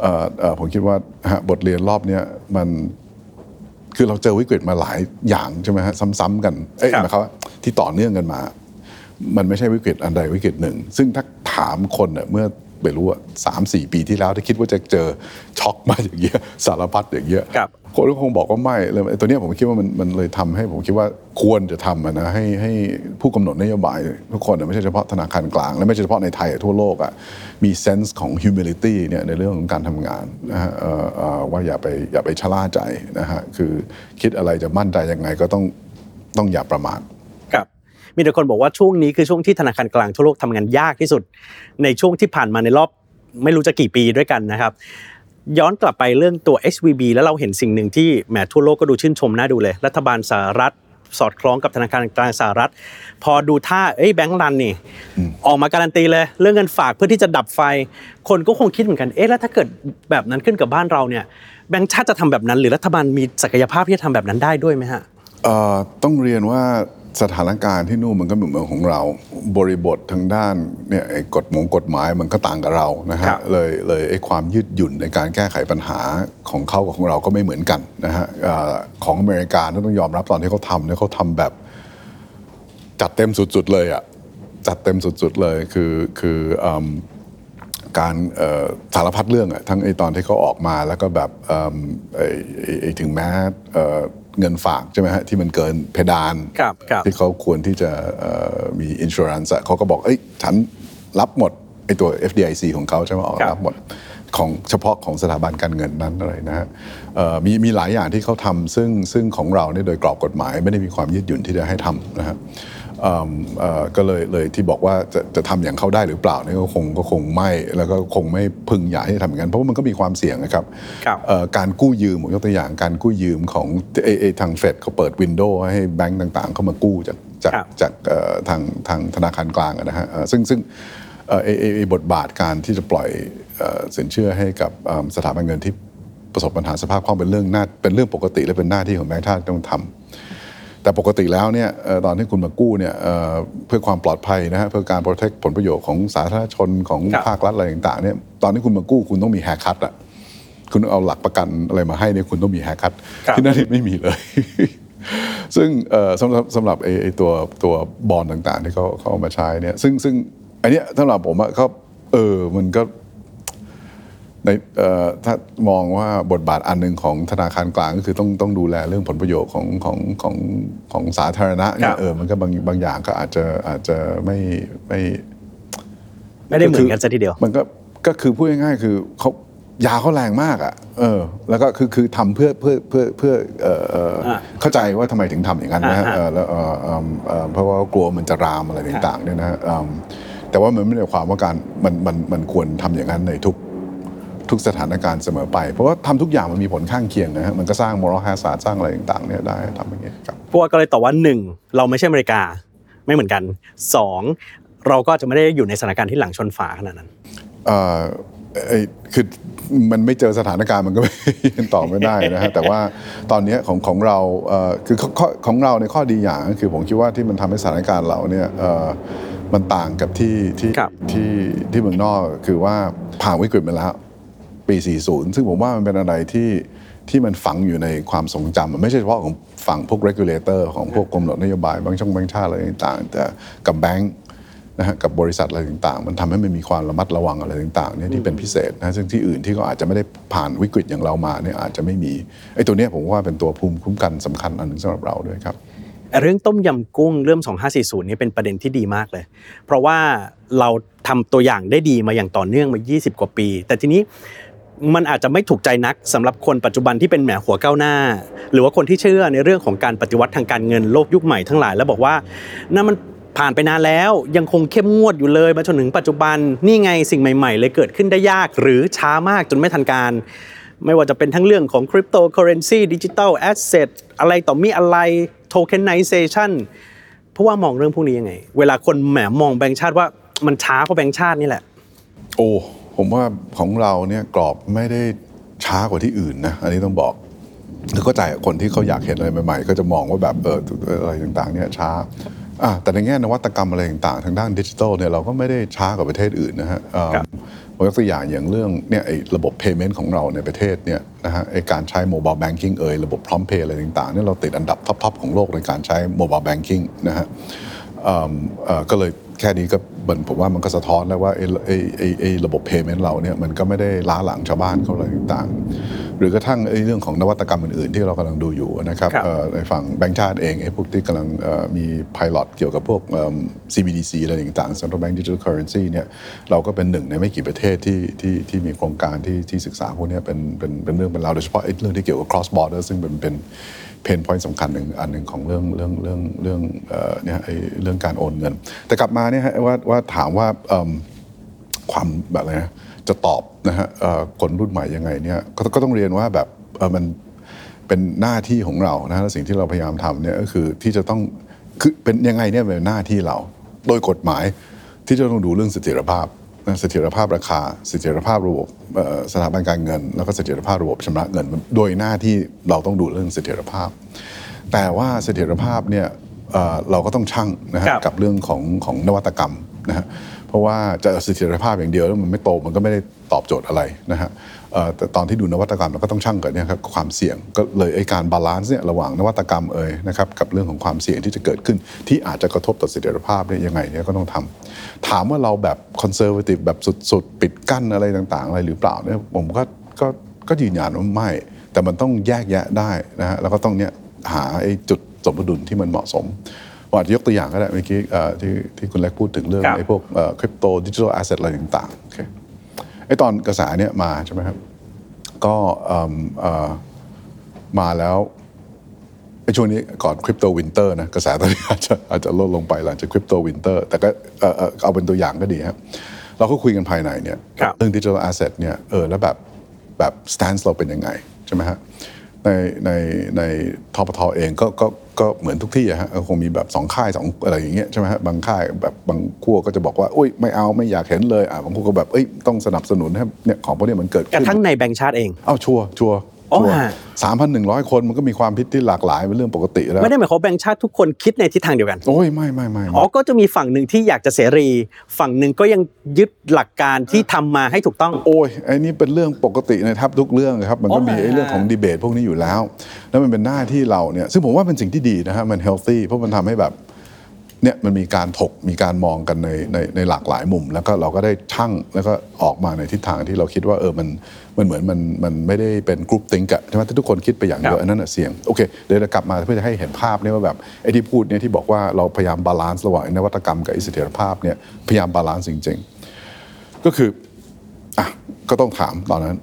เอ่อเอ่อผมคิดว่าฮะบทเรียนรอบเนี้ยมันคือเราเจอวิกฤตมาหลายอย่างใช่ไหมฮะซ้ำๆกันเอ้ยครับหมายความว่าที่ต่อเนื่องกันมา มันไม่ใช่วิกฤตอันใดวิกฤตหนึ่ง ซึ่งถ้าถามคนเน่ยเมื่อไม่รู้ว่าสามสี่ปีที่แล้วที่คิดว่าจะเจอช็อกมาอย่างเงี้ยสารพัดอย่างเงี้ยครับคนก็คงบอกว่าไม่เลยไอ้ตัวเนี้ยผมคิดว่ามันมันเลยทำให้ผมคิดว่าควรจะทำอะนะให้ให้ผู้กำหนดนโยบายทุกคนอะไม่ใช่เฉพาะธนาคารกลาง และไม่ใช่เฉพาะในไทยอะทั่วโลกอะมี sense ของ humility เนี่ยในเรื่องของการทำงานนะฮะเอ่อเอ่อว่าอย่าไปอย่าไปชะล่าใจนะฮะคือคิดอะไรจะมั่นใจยังไงก็ต้องต้องอย่าประมาทครับ มีแต่คนบอกว่าช่วงนี้คือช่วงที่ธนาคารกลางทั่วโลกทำงานยากที่สุด ในช่วงที่ผ่านมาในรอบไม่รู้จะกี่ปีด้วยกันนะครับ ย้อนกลับไปเรื่องตัว SVB แล้วเราเห็นสิ่งหนึ่งที่แหมทั่วโลกก็ดูชื่นชมน่าดูเลย รัฐบาลสหรัฐสอดคล้องกับธนาคารกลางสหรัฐ พอดูท่าเอ้ยแบงก์รันนี่ ออกมาการันตีเลย เรื่องเงินฝากเพื่อที่จะดับไฟ คนก็คงคิดเหมือนกันเอ๊ะแล้วถ้าเกิดแบบนั้นขึ้นกับบ้านเราเนี่ยแบงก์ชาติจะทำแบบนั้น หรือรัฐบาลมีศักยภาพที่จะทำแบบนั้นได้ด้วยไหมฮะเอ่อต้องเรียนว่า สถานการณ์ที่นู่นมันก็เหมือนเมืองของเรา บริบททางด้านเนี่ยไอ้กฎหมงกฎหมายมันก็ต่างกับเรานะครัฮะบเลยเลยไอ้ความยืดหยุ่นในการแก้ไขปัญหาของเขากับของเราก็ไม่เหมือนกันนะฮะเอ่อของอเมริกาต้องยอมรับตอนที่เขาทำเนี่ยเขาทำแบบจัดเต็มสุดๆเลยอะจัดเต็มสุดๆเลยคือคืออืมการเอ่อสารพัดเรื่องอะทั้งไอ้ตอนที่เขาออกมาแล้วก็แบบอืมไอ้ไอ้ไอ้ถึงแม้ เอ่อเงินฝากใช่ไหมฮะที่มันเกินเพดานครับครับที่เขาควรที่จะเอ่อมี insurance อะเขาก็บอกเอ้ยฉันรับหมดไอ้ตัว FDIC ของเขาใช่ไหมออกครับรับหมดของเฉพาะของสถาบันการเงินนั้นอะไรนะฮะเอ่อมีมีหลายอย่างที่เขาทำซึ่งซึ่งของเราเนี่ยโดยกรอบกฎหมาย ไม่ได้มีความยืดหยุ่นที่จะให้ทำนะฮะเอิ่มเอ่อ ก็เลยเลยที่บอกว่าจะจะทำอย่างเขาได้หรือเปล่าเนี่ยก็คงก็คงไม่แล้วก็คงไม่พึงอยากให้ทำอย่างนั้นเพราะว่ามันก็มีความเสี่ยงนะครับครับเอ่อการกู้ยืมผมยกตัวอย่างการกู้ยืมของเอเอทางเฟดเขาเปิดวินโดว์ให้แบงก์ต่างๆ เข้ามากู้จากจากครับจากเอ่อทางทางธนาคารกลางอะนะฮะเอ่อซึ่งซึ่งเอ่อไอ้ไอ้ไอ้บทบาทการที่จะปล่อยเอ่อสินเชื่อให้กับเอิ่มสถาบันเงินที่ประสบปัญหาสภาพคล่องเป็นเรื่องหน้าเป็นเรื่องปกติและเป็นหน้าที่ของแบงก์ชาติต้องทำ แต่ปกติแล้วเนี่ยเอ่อตอนที่คุณมากู้เนี่ยเอ่อเพื่อความปลอดภัยนะฮะเพื่อการ protect ผลประโยชน์ของสาธารณชนของครับภาครัฐอะไรต่างๆเนี่ยตอนที่คุณมากู้คุณต้องมีแฮคัตอะคุณเอาหลักประกันอะไรมาให้เนี่ยคุณต้องมีแฮคัตครับที่นั่นเนยไม่มีเลย ซึ่งเอ่อสำหรับสำหรับไอ้ไอ้ตัวตัวบอลต่างๆที่เขาเขาเอามาใช้เนี่ยซึ่งซึ่งอันเนี้ยสำหรับผมอะก็เออมันก็ ในเอ่อถ้ามองว่าบทบาทอันหนึ่งของธนาคารกลางก็คือต้องต้องดูแลเรื่องผลประโยชน์ของของของของสาธารณะเนี่ครัยบเออมันก็บางบางอย่างก็อาจจะอาจจะไม่ไม่ไม่ได้เหมือนกันซะทีเดียว มันก็ก็คือพูดง่ายๆคือเขายาเขาแรงมากอะ เออ แล้วก็คือคือทำเพื่อเพื่อเพื่อเพื่อเออเอออ่าเข้าใจว่าทำไมถึงทำอย่างนั้นนะฮะอ่าฮะเออแล้วเออเอิ่มเอ่อเพราะว่ากลัวมันจะรามอะไรต่างๆเนี่ยนะฮะเอิ่มแต่ว่ามันไม่ได้หมายความว่าการมันมันมันควรทำอย่างนั้นในทุก ทุกสถานการณ์เสมอไป เพราะว่าทำทุกอย่างมันมีผลข้างเคียงนะฮะมันก็สร้าง moral hazard สร้างอะไรต่างๆเนี่ยได้ทำอย่างเงี้ยครับพวกก็เลยตอบว่าหนึ่งเราไม่ใช่อเมริกาไม่เหมือนกันสองเราก็จะไม่ได้อยู่ในสถานการณ์ที่หลังชนฝาขนาดนั้นเอ่อไอ้คือมันไม่เจอสถานการณ์มันก็ไม่ยังตอบไม่ได้นะฮะแต่ว่าตอนเนี้ยของของเราเอ่อคือข้อข้อของเราในข้อดีอย่างก็คือผมคิดว่าที่มันทำให้สถานการณ์เราเนี่ยเอ่อมันต่างกับที่ที่ครับที่ที่เมืองนอกคือว่าผ่านวิกฤตมาแล้ว ปี 40 ซึ่งผมว่ามันเป็นอะไรที่ที่มันฝังอยู่ในความทรงจำมันไม่ใช่เฉพาะของฝั่งพวก regulator ของพวกกำหนดนโยบายบางช่องบางชาติอะไรต่างๆ แต่กับแบงก์นะฮะกับบริษัทอะไรต่างๆ มันทำให้มันมีความระมัดระวังอะไรต่างๆเนี่ยที่เป็นพิเศษนะซึ่งที่อื่นที่ก็อาจจะไม่ได้ผ่านวิกฤตอย่างเรามาเนี่ยอาจจะไม่มีไอ้ตัวเนี้ยผมว่าเป็นตัวภูมิคุ้มกันสำคัญอันหนึ่งสำหรับเราด้วยครับเรื่องต้มยำกุ้งเรื่อง 2540 นี่เป็นประเด็นที่ดีมากเลย เพราะว่าเราทำตัวอย่างได้ดีมาอย่างต่อเนื่องมา 20 กว่าปี แต่ทีนี้ มันอาจจะไม่ถูกใจนักสำหรับคนปัจจุบันที่เป็นแหมหัวก้าวหน้า หรือว่าคนที่เชื่อในเรื่องของการปฏิวัติทางการเงินโลกยุคใหม่ทั้งหลายแล้วบอกว่านั่นมันผ่านไปนานแล้วยังคงเข้มงวดอยู่เลยมาจนถึงปัจจุบันนี่ไงสิ่งใหม่ ๆ เลยเกิดขึ้นได้ยาก หรือช้ามากจนไม่ทันการ ไม่ว่าจะเป็นทั้งเรื่องของคริปโตเคอเรนซีดิจิ t a ลแอสเซทอะไรต่อมีอะไร tokenization เพราะว่ามองเรื่องพวกนี้ยังไง เวลาคนแหมมองแบงก์ชาติว่ามันช้ากว่าะแบงก์ชาตินี่แหละ โอ้ ผมว่าของเราเนี่ยกรอบไม่ได้ช้ากว่าที่อื่นนะอันนี้ต้องบอกคือเข้าใจคนที่เขาอยากเห็นอะไรใหม่ๆ ก็จะมองว่าแบบเอออะไรต่างๆเนี่ยช้าอะแต่ในแง่นวัตกรรมอะไรต่างๆ ทางด้านดิจิทัลเนี่ยเราก็ไม่ได้ช้ากว่าประเทศอื่นนะฮะเอิ่มครับผมยกตัวอย่างอย่างเรื่องเนี่ยไอ้ระบบ payment ของเราในประเทศเนี่ยนะฮะไอ้การใช้ mobile banking เอ่ยระบบ prompt pay อะไรต่างๆเนี่ยเราติดอันดับท็อปๆของโลกในการใช้ mobile banking นะฮะเอิ่มเอ่อ ก็เลยแค่นี้ก็มันผมว่ามันก็สะท้อนแล้วว่าไอ้ไอ้ไอ้ไอ้ระบบ payment เราเนี่ยมันก็ไม่ได้ล้าหลังชาวบ้านเขาอะไรต่างๆหรือกระทั่งไอ้เรื่องของนวัตกรรมอื่นๆ ที่เรากำลังดูอยู่นะครับครับเอ่อในฝั่งแบงก์ชาติเองไอ้พวกที่กำลังเอ่อมี pilot เกี่ยวกับพวกเอิ่ม CBDC อะไรต่างๆ Central Bank Digital Currency เนี่ยเราก็เป็นหนึ่งในไม่กี่ประเทศที่ที่ที่มีโครงการที่ที่ศึกษาพวกเนี้ยเป็นเป็นเป็นเรื่องเป็นราวโดยเฉพาะไอ้เรื่องที่เกี่ยวกับ cross border ซึ่งเป็นเป็น เพนพอยต์สำคัญหนึ่งอันหนึ่งของเรื่องเรื่องเรื่องเรื่องเนี่ยไอ้เรื่องการโอนเงิน แต่กลับมาเนี่ยฮะว่าว่าถามว่าความแบบอะไรนะจะตอบนะฮะคนรุ่นใหม่ยังไงเนี่ยก็ต้องเรียนว่าแบบมันเป็นหน้าที่ของเรานะและสิ่งที่เราพยายามทำเนี่ยก็คือที่จะต้องคือเป็นยังไงเนี่ยเป็นหน้าที่เรา โดยกฎหมายที่จะต้องดูเรื่องเสถียรภาพ เสถียรภาพราคา เสถียรภาพระบบเอ่อสถาบันการเงิน แล้วก็เสถียรภาพระบบชำระเงิน โดยหน้าที่เราต้องดูเรื่องเสถียรภาพ แต่ว่าเสถียรภาพเนี่ยเอ่อเราก็ต้องชั่งนะฮะครับกับเรื่องของของนวัตกรรมนะฮะเพราะว่าจะเสถียรภาพอย่างเดียวแล้วมันไม่โตมันก็ไม่ได้ตอบโจทย์อะไรนะฮะเอ่อ แต่ตอนที่ดูนวัตกรรมเราก็ต้องชั่งกับเนี่ยครับความเสี่ยงก็เลยไอ้การ balance เนี่ยระหว่างนวัตกรรมเอ่ยนะครับกับเรื่องของความเสี่ยงที่จะเกิดขึ้น ที่อาจจะกระทบต่อเสถียรภาพเนี่ยยังไงเนี่ยก็ต้องทำถามว่าเราแบบ conservative แบบสุดๆ ปิดกั้นอะไรต่างๆ อะไรหรือเปล่าเนี่ยผมก็ก็ก็ยืนยันว่าไม่ แต่มันต้องแยกแยะได้นะฮะแล้วก็ต้องเนี่ยหาไอ้จุดสมดุลที่มันเหมาะสมผมอาจจะยกตัวอย่างก็ได้เมื่อกี้เอ่อที่ที่คุณเล็กพูดถึงเรื่องครับไอ้พวก crypto digital asset อะไรต่างๆโอเค ไอ้ตอนกระแสเนี่ยมาใช่ไหมครับ ก็เอิ่มเอ่อมาแล้วไอ้ช่วงนี้ก่อน crypto winter นะกระแสตอนนี้อาจจะอาจจะลดลงไปหลังจาก crypto winter แต่ก็เอ่อเอ่อเอาเป็นตัวอย่างก็ดีครับเราก็คุยกันภายในเนี่ยครับเรื่อง digital asset เนี่ยเออแล้วแบบแบบ stance เราเป็นยังไงใช่ไหมฮะ ในในในธปทเองก็ก็ก็เหมือนทุกที่อะฮะก็คงมีแบบสองค่ายสองอะไรอย่างเงี้ยใช่ไหมฮะบางค่ายแบบบางขั้วก็จะบอกว่าอุ้ยไม่เอาไม่อยากเห็นเลยอะบางขั้วก็แบบเอ้ยต้องสนับสนุนให้เนี่ยของพวกเนี้ยมันเกิดขึ้นกระทั่งในแบงก์ชาติเองเอ้า sure sure อ๋อ sure ฮะสามพันหนึ่งร้อยคนมันก็มีความคิดที่หลากหลายเป็นเรื่องปกติแล้ว ไม่ได้หมายความว่าแบงก์ชาติทุกคนคิดในทิศทางเดียวกัน โอ้ยไม่ไม่ไม่ไม่อ๋อก็จะมีฝั่งหนึ่งที่อยากจะเสรี ฝั่งหนึ่งก็ยังยึดหลักการที่ทำมาให้ถูกต้อง โอ้ยไอ้นี่เป็นเรื่องปกติในแทบทุกเรื่องครับ มันก็มีอ๋อไอ้เรื่องของดีเบตพวกนี้อยู่แล้ว แล้วมันเป็นหน้าที่เราเนี่ยซึ่งผมว่าเป็นสิ่งที่ดีนะฮะมัน healthy เพราะมันทำให้แบบ เนี่ยมันมีการถกมีการมองกันในในในหลากหลายมุม แล้วก็เราก็ได้ชั่งแล้วก็ออกมาในทิศทางที่เราคิดว่าเออมันมันเหมือนมันมันไม่ได้เป็น groupthink อะใช่ไหมถ้าทุกคนคิดไปอย่างเดียวครับอันนั้นนะเสี่ยงโอเคเดี๋ยวเรากลับมาเพื่อจะให้เห็นภาพเนี่ยว่าแบบไอ้ที่พูดเนี่ยที่บอกว่าเราพยายาม balance ระหว่างนวัตกรรมกับเสถียรภาพเนี่ยพยายาม balance จริง ๆ ก็คืออะก็ต้องถามตอนนั้น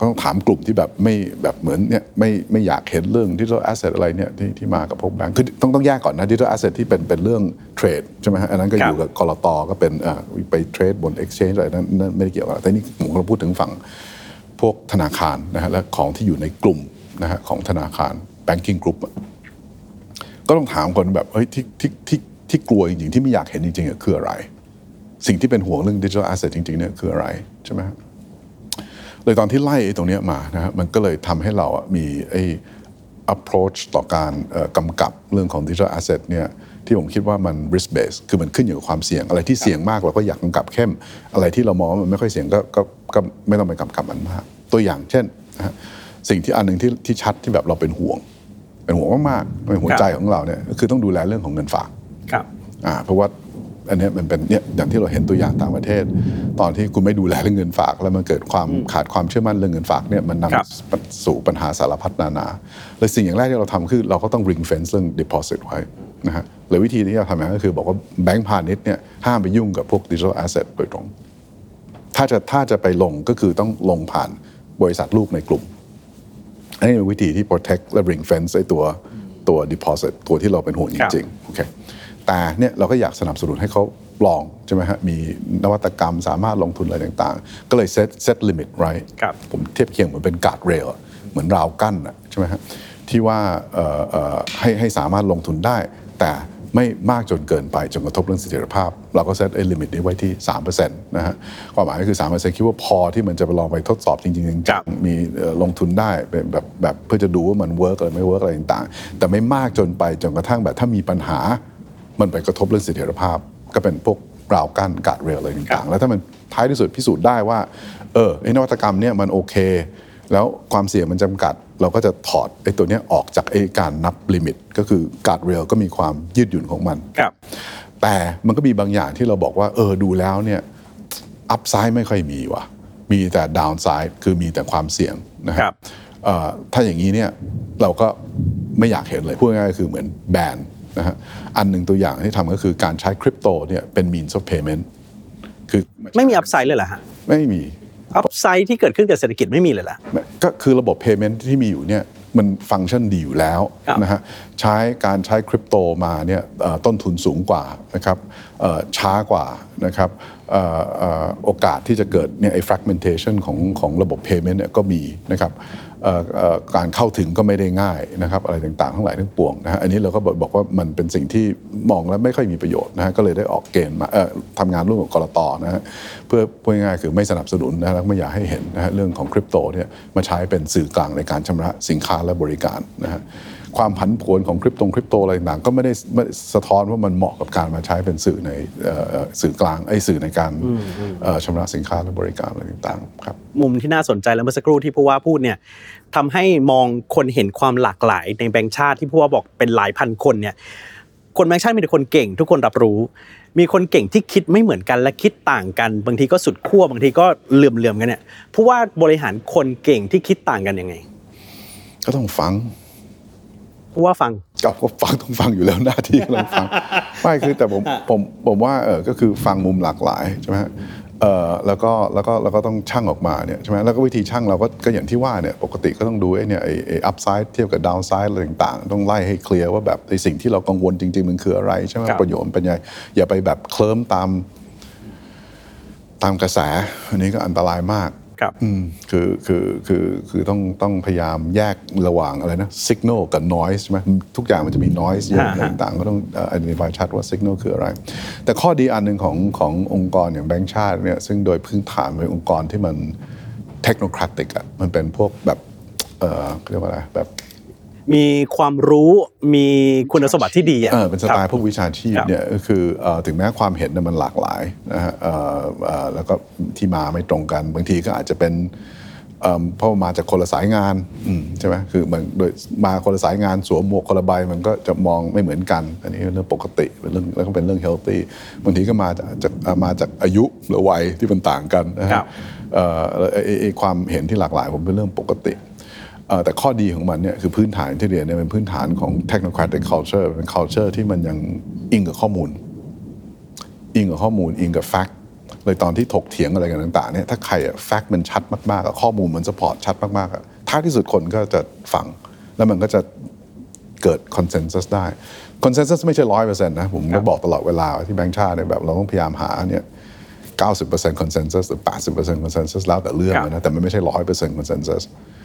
ก็ต้องถามกลุ่มที่แบบไม่แบบเหมือนเนี่ยไม่ไม่อยากเห็นเรื่อง digital asset อะไรเนี่ยที่ที่มากับพวกแบงค์คือต้องต้องแยกก่อนนะ digital asset ที่เป็นเป็นเรื่อง trade ใช่ไหมฮะอันนั้นก็อยู่กับกลตก็เป็นอ่าไป trade บน exchange อะไรนั้นนั่นไม่ได้เกี่ยวกับแต่นี่ผมกำลังพูดถึงฝั่งพวกธนาคารนะฮะและของที่อยู่ในกลุ่มนะฮะของธนาคาร banking group อะก็ต้องถามคนแบบเฮ้ยที่ที่ที่ที่กลัวจริงๆที่ไม่อยากเห็นจริงๆอะคืออะไร สิ่งที่เป็นห่วงเรื่องดิจิทัลแอสเซทจริงๆเนี่ยคืออะไรใช่ไหมฮะ เลยตอนที่ไล่ไอ้ตรงเนี้ยมานะฮะมันก็เลยทำให้เราอะมีไอ้ approach ต่อการเอ่อกำกับเรื่องของ digital asset เนี่ยที่ผมคิดว่ามัน risk based คือมันขึ้นอยู่กับความเสี่ยง อะไรที่เสี่ยงมากเราก็อยากกำกับเข้ม อะไรที่เรามองว่ามันไม่ค่อยเสี่ยงก็ก็ก็ไม่ต้องไปกำกับมันมาก ตัวอย่างเช่นนะฮะสิ่งที่อันหนึ่งที่ที่ชัดที่แบบเราเป็นห่วง เป็นห่วงมากๆเป็นหัวใจของเราเนี่ยคือต้องดูแลเรื่องของเงินฝากครับอ่าเพราะว่า อันเนี้ยมันเป็นเนี่ยอย่างที่เราเห็นตัวอย่างต่างประเทศ ตอนที่คุณไม่ดูแลเรื่องเงินฝาก แล้วมันเกิดความขาดความเชื่อมั่นเรื่องเงินฝากเนี่ยมันนครับำสู่ปัญหาสารพัดนานาเลยสิ่งอย่างแรกที่เราทำคือเราก็ต้อง ring fence เรื่อง deposit ไว้นะฮะเลยวิธีที่เราทำก็คือบอกว่าแบงก์พาณิชย์เนี่ยห้ามไปยุ่งกับพวก digital asset โดยตรง ถ้าจะถ้าจะไปลงก็คือต้องลงผ่านบริษัทลูกในกลุ่มอันนี้เป็นวิธีที่ protect และ ring fence ไอ้ตัวตัว deposit ตัวที่เราเป็นห่วงจครับริงๆโอเค แต่เนี่ยเราก็อยากสนับสนุนให้เขาลองใช่ไหมฮะมีนวัตกรรมสามารถลงทุนอะไรต่างๆ ก็เลย set set limit ไว้ครับผมเทียบเคียงเหมือนเป็นการ์ดเรลเหมือนราวกั้นอะใช่ไหมฮะที่ว่าเอ่อเอ่อให้ให้สามารถลงทุนได้ แต่ไม่มากจนเกินไปจนกระทบเรื่องเสถียรภาพ เราก็เซตไอ้ limit นี้ไว้ที่3%นะฮะความหมายก็คือ 3%คิดว่าพอที่มันจะไปลองไปทดสอบจริงๆครับจริงๆมีเอ่อลงทุนได้เป็นแบบแบบเพื่อจะดูว่ามัน work อะไรไม่ work อะไรต่างๆ แต่ไม่มากจนไปจนกระทั่งแบบถ้ามีปัญหา มันไปกระทบเรื่องเสถียรภาพ ก็เป็นพวกราวกั้น guardrail อะไรต่างๆ แล้วถ้ามันท้ายที่สุดพิสูจน์ได้ว่า เออไอ้นวัตกรรมเนี่ยมันโอเค แล้วความเสี่ยงมันจำกัด เราก็จะถอดไอ้ตัวเนี้ยออกจากไอ้การนับ limit ก็คือ guardrail ก็มีความยืดหยุ่นของมันครับแต่มันก็มีบางอย่างที่เราบอกว่า เออดูแล้วเนี่ย upside ไม่ค่อยมีว่ะ มีแต่ downside คือมีแต่ความเสี่ยงนะครัรับเอ่อถ้าอย่างนี้เนี่ยเราก็ไม่อยากเห็นเลยพูดง่ายๆก็คือเหมือน ban นะฮะอันหนึ่งตัวอย่างที่ทำก็คือการใช้คริปโตเนี่ยเป็น means of payment คือไม่มีอัพไซด์เลยเหรอฮะไม่มีอัพไซด์ที่เกิดขึ้นกับเศรษฐกิจไม่มีเลยเหรอก็คือระบบ payment ที่มีอยู่เนี่ยมันฟังก์ชันดีอยู่แล้วครับนะฮะใช้การใช้คริปโตมาเนี่ยเอ่อต้นทุนสูงกว่านะครับเอ่อช้ากว่านะครับเอ่อเอ่อโอกาสที่จะเกิดเนี่ยไอ้ fragmentation ของของระบบ payment เนี่ยก็มีนะครับเอ่อเอ่อ การเข้าถึงก็ไม่ได้ง่ายนะครับอะไรต่างๆ ทั้งหลายทั้งปวงนะฮะอันนี้เราก็บอกว่ามันเป็นสิ่งที่มองแล้วไม่ค่อยมีประโยชน์นะฮะก็เลยได้ออกเกณฑ์มาเอ่อทำงานร่วมกับกรตนะฮะเพื่อพูดง่ายๆคือไม่สนับสนุนนะฮะแล้วไม่อยากให้เห็นนะฮะเรื่องของคริปโตเนี่ยมาใช้เป็นสื่อกลางในการชำระสินค้าและบริการนะฮะ ความผันผวนของคริปโตคริปโตอะไรต่างๆก็ไม่ได้ไม่สะท้อนว่ามันเหมาะกับการมาใช้เป็นสื่อในเอ่อเอ่อสื่อกลางไอ้สื่อในการเอ่อชำระสินค้าและบริการอะไรต่างๆครับมุมที่น่าสนใจแล้วเมื่อสักครู่ที่ผู้ว่าพูดเนี่ยทำให้มองคนเห็นความหลากหลายในแบงค์ชาติที่ผู้ว่าบอกเป็นหลายพันคนเนี่ยคนแบงค์ชาติมีแต่คนเก่ง ทุกคนรับรู้ มีคนเก่งที่คิดไม่เหมือนกันและคิดต่างกัน บางทีก็สุดขั้วบางทีก็เหลื่อมๆกันเนี่ยผู้ว่าบริหารคนเก่งที่คิดต่างกันยังไง ก็ต้องฟัง ผู้ว่าฟังก็ก็ฟังต้องฟังอยู่แล้วหน้าที่ก็ต้องฟังไม่คือแต่ผมผมผมว่าเออก็คือฟังมุมหลากหลายใช่ไหมฮะเออแล้วก็แล้วก็แล้วก็ต้องชั่งออกมาเนี่ยใช่ไหมแล้วก็วิธีชั่งเราก็ก็อย่างที่ว่าเนี่ยปกติก็ต้องดูไอ้เนี่ยไอ้ไอ้ upside เทียบกับ downside อะไรต่างๆ ต้องไล่ให้ clear ว่าแบบไอ้สิ่งที่เรากังวลจริง ๆ มันคืออะไรใช่ไหมครับประโยชน์เป็นไงอย่าไปแบบเคลิ้มตามตามกระแสอันนี้ก็อันตรายมาก ครับอืมคือคือคือคือต้องต้องพยายามแยกระหว่างอะไรนะ signal กับ noise ใช่ไหมทุกอย่างมันจะมี noise เยอะฮะอะไรต่างๆ ก็ต้องเอ่อ identify ชัดว่า signal คืออะไร แต่ข้อดีอันหนึ่งของขององค์กรอย่างแบงก์ชาติเนี่ยซึ่งโดยพื้นฐานเป็นองค์กรที่มัน technocratic อะมันเป็นพวกแบบเอ่อเรียกว่าอะไรแบบ มีความรู้มีคุณสมบัติที่ดีอะเออเป็นสไตครัล์บพวกวิชาชีพครับเนี่ยก็คือเอ่อถึงแม้ความเห็นเนี่ยมันหลากหลายนะฮะเอ่อเอ่อแล้วก็ที่มาไม่ตรงกัน บางทีก็อาจจะเป็นเอิ่มเพราะว่ามาจากคนละสายงานอืมใช่ไหมคือมันโดยมาคนละสายงานสวมหมวกคนละใบมันก็จะมองไม่เหมือนกัน อันนี้เป็นเรื่องปกติเป็นเรื่องแล้วก็เป็นเรื่อง healthy บางทีก็มาจากจากมาจากอายุหรือวัยที่มันต่างกันนะครัฮะบเอ่อไอ้ไอ้ไอ้ความเห็นที่หลากหลายผมเป็นเรื่องปกติเอ่อ แต่ข้อดีของมันเนี่ยคือพื้นฐานที่เรียนเนี่ยเป็นพื้นฐานของ technocratic culture เป็น culture ที่มันยังอิงกับข้อมูล อิงกับข้อมูล อิงกับ fact เลยตอนที่ถกเถียงอะไรกันต่างๆเนี่ยถ้าใครอะ fact มันชัดมากๆอะข้อมูลมัน support ชัดมากๆอะท้ายที่สุดคนก็จะฟัง แล้วมันก็จะเกิด consensus ได้ consensus ไม่ใช่ร้อยเปอร์เซ็นต์นะ ผมก็บอกตลอดเวลาว่าที่แบงค์ชาติเนี่ยแบบเราต้องพยายามหาเนี่ย90% consensus หรือ 80% consensus แล้วแต่เรื่องครับนะ แต่มันไม่ใช่ 100% consensus เอ่อ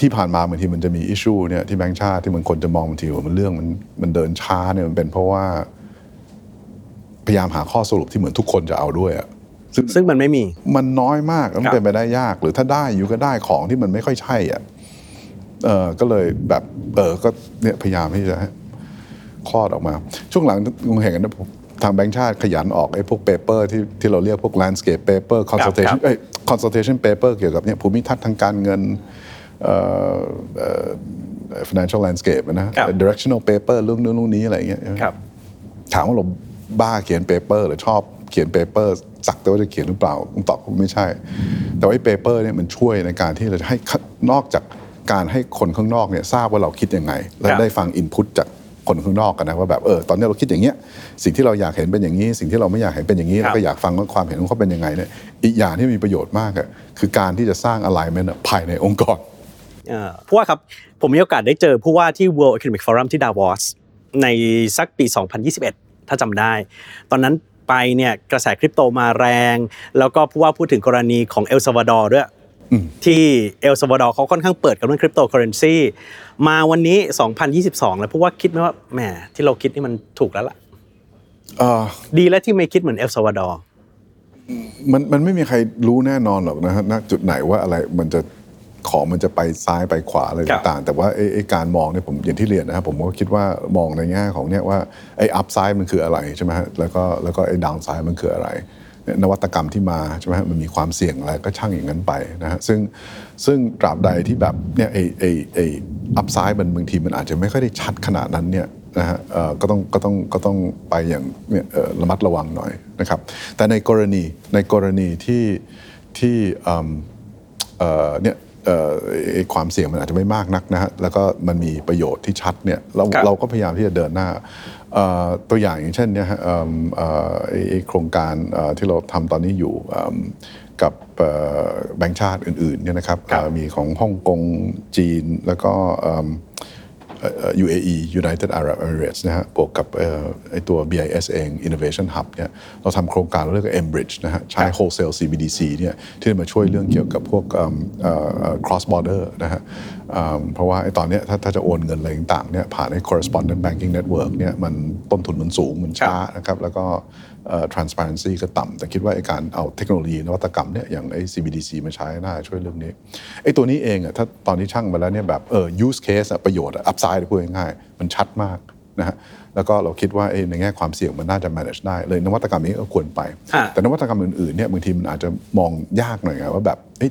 ที่ผ่านมาบางทีมันจะมีอิชชูเนี่ยที่แบงค์ชาติที่มันคนจะมองบางทีว่ามันเรื่องมันมันเดินช้าเนี่ยมันเป็นเพราะว่า พยายามหาข้อสรุปที่เหมือนทุกคนจะเอาด้วยอะซึ่งซึ่งมันไม่มีมันน้อยมากมันครับเป็นไปได้ยาก หรือถ้าได้อยู่ก็ได้ของที่มันไม่ค่อยใช่อะเออก็เลยแบบเออก็เนี่ยพยายามที่จะให้คลอดออกมา ช่วงหลังคงเห็นกันนะผมทางแบงค์ชาติขยันออกไอ้พวก paper ที่ที่เราเรียกพวก landscape paper ครับ consultation เอ้ย consultation paper เกี่ยวกับเนี่ยภูมิทัศน์ทางการเงินเอ่อเอ่อ financial landscape อะนะครับ directional paper เรื่องนู้นเรื่องนี้อะไรอย่างเงี้ยครับถามว่าเราบ้าเขียน paper หรือชอบเขียน paper สักแต่ว่าจะเขียนหรือเปล่าคำตอบก็ไม่ใช่ แต่ว่าไอ้ paper เนี่ยมันช่วยในการที่เราจะให้นอกจากการให้คนข้างนอกเนี่ยทราบว่าเราคิดยังไง และครับได้ฟังอินพุตจากคนข้างนอกกันนะว่าแบบเออตอนนี้เราคิดอย่างเงี้ยสิ่งที่เราอยากเห็นเป็นอย่างนี้ สิ่งที่เราไม่อยากเห็นเป็นอย่างนี้ครับแล้วก็อยากฟังว่าความเห็นของเขาเป็นยังไงเนี่ยอีกอย่างที่มีประโยชน์มากอะคือการที่จะสร้าง alignment อะภายในองค์กร เอ่อผู้ว่าครับผมมีโอกาสได้เจอผู้ว่าที่ World Economic Forum ที่ดาวอสในสักปี 2021 ถ้าจำได้ ตอนนั้นไปเนี่ยกระแสคริปโตมาแรง แล้วก็ผู้ว่าพูดถึงกรณีของเอลซาวาดอร์ด้วยที่เอลซาวาดอร์เขาค่อนข้างเปิดกับเรื่องคริปโตเคอเรนซีมาวันนี้ 2022 แล้วเพราะว่าคิดไหมว่าแหมที่เราคิดนี่มันถูกแล้วล่ะเอ่อดีแล้วที่ไม่คิดเหมือนเอลซาวาดอร์มันมันไม่มีใครรู้แน่นอนหรอกนะฮะณจุดไหนว่าอะไรมันจะ ของมันจะไปซ้ายไปขวาอะไรครับต่างๆ แต่ว่าไอ้ไอ้การมองเนี่ยผมอย่างที่เรียนนะครับผมก็คิดว่ามองในแง่ของเนี่ยว่าไอ้ upside มันคืออะไรใช่ไหมฮะแล้วก็แล้วก็ไอ้ downside มันคืออะไรเนี่ยนวัตกรรมที่มาใช่ไหมฮะมันมีความเสี่ยงอะไรก็ช่างอย่างนั้นไปนะฮะซึ่งซึ่งตราบใดที่แบบเนี่ยไอ้ไอ้ไอ้อัพไซด์มันบางทีมันอาจจะไม่ค่อยได้ชัดขนาดนั้นเนี่ยนะฮะเอ่อก็ต้องก็ต้องก็ต้องไปอย่างเนี่ยเอ่อระมัดระวังหน่อยนะครับ แต่ในกรณีในกรณีที่ที่เอิ่มเอ่อเนี่ยเอ่อไอ้ ความเสี่ยงมันอาจจะไม่มากนักนะฮะแล้วก็มันมีประโยชน์ที่ชัดเนี่ยเราครับเราก็พยายามที่จะเดินหน้าเอ่อตัวอย่างอย่างเช่นเนี่ยฮะเอิ่มเอ่อไอ้ไอ้โครงการเอ่อที่เราทำตอนนี้อยู่เอิ่มกับเอ่อแบงก์ชาติอื่นๆเนี่ยนะครับครับเอ่อมีของฮ่องกงจีนแล้วก็เอิ่มเอ่อ UAE United Arab Emirates นะฮะบวกกับเอ่อไอตัว BIS เอง Innovation Hub เนี่ยเราทำโครงการเรียกว่า Embridge นะฮะใช้ wholesale CBDC เนี่ยที่จะมาช่วยเรื่องเกี่ยวกับพวกเอิ่มเอ่อ cross border นะฮะเอิ่มเพราะว่าไอตอนเนี้ยถ้าถ้าจะโอนเงินอะไรต่างๆเนี่ยผ่านไอ correspondent banking network เนี่ยมันต้นทุนมันสูงมันช้านะครับแล้วก็เอ่อ transparency ก็ต่ำแต่คิดว่าไอการเอาเทคโนโลยีนวัตกรรมเนี่ยอย่างไอ CBDC มาใช้น่าจะช่วยเรื่องนี้ไอตัวนี้เองอะถ้าตอนที่ช่างมาแล้วเนี่ยแบบเออ use case อะประโยชน์อะ upside พูดง่ายๆมันชัดมากนะฮะแล้วก็เราคิดว่าไอ้ในแง่ความเสี่ยงมันน่าจะ manage ได้ เลยนวัตกรรมนี้ก็ควรไปอ่าแต่นวัตกรรมอื่นๆเนี่ยบางทีมันอาจจะมองยากหน่อยไงว่าแบบเอ้ย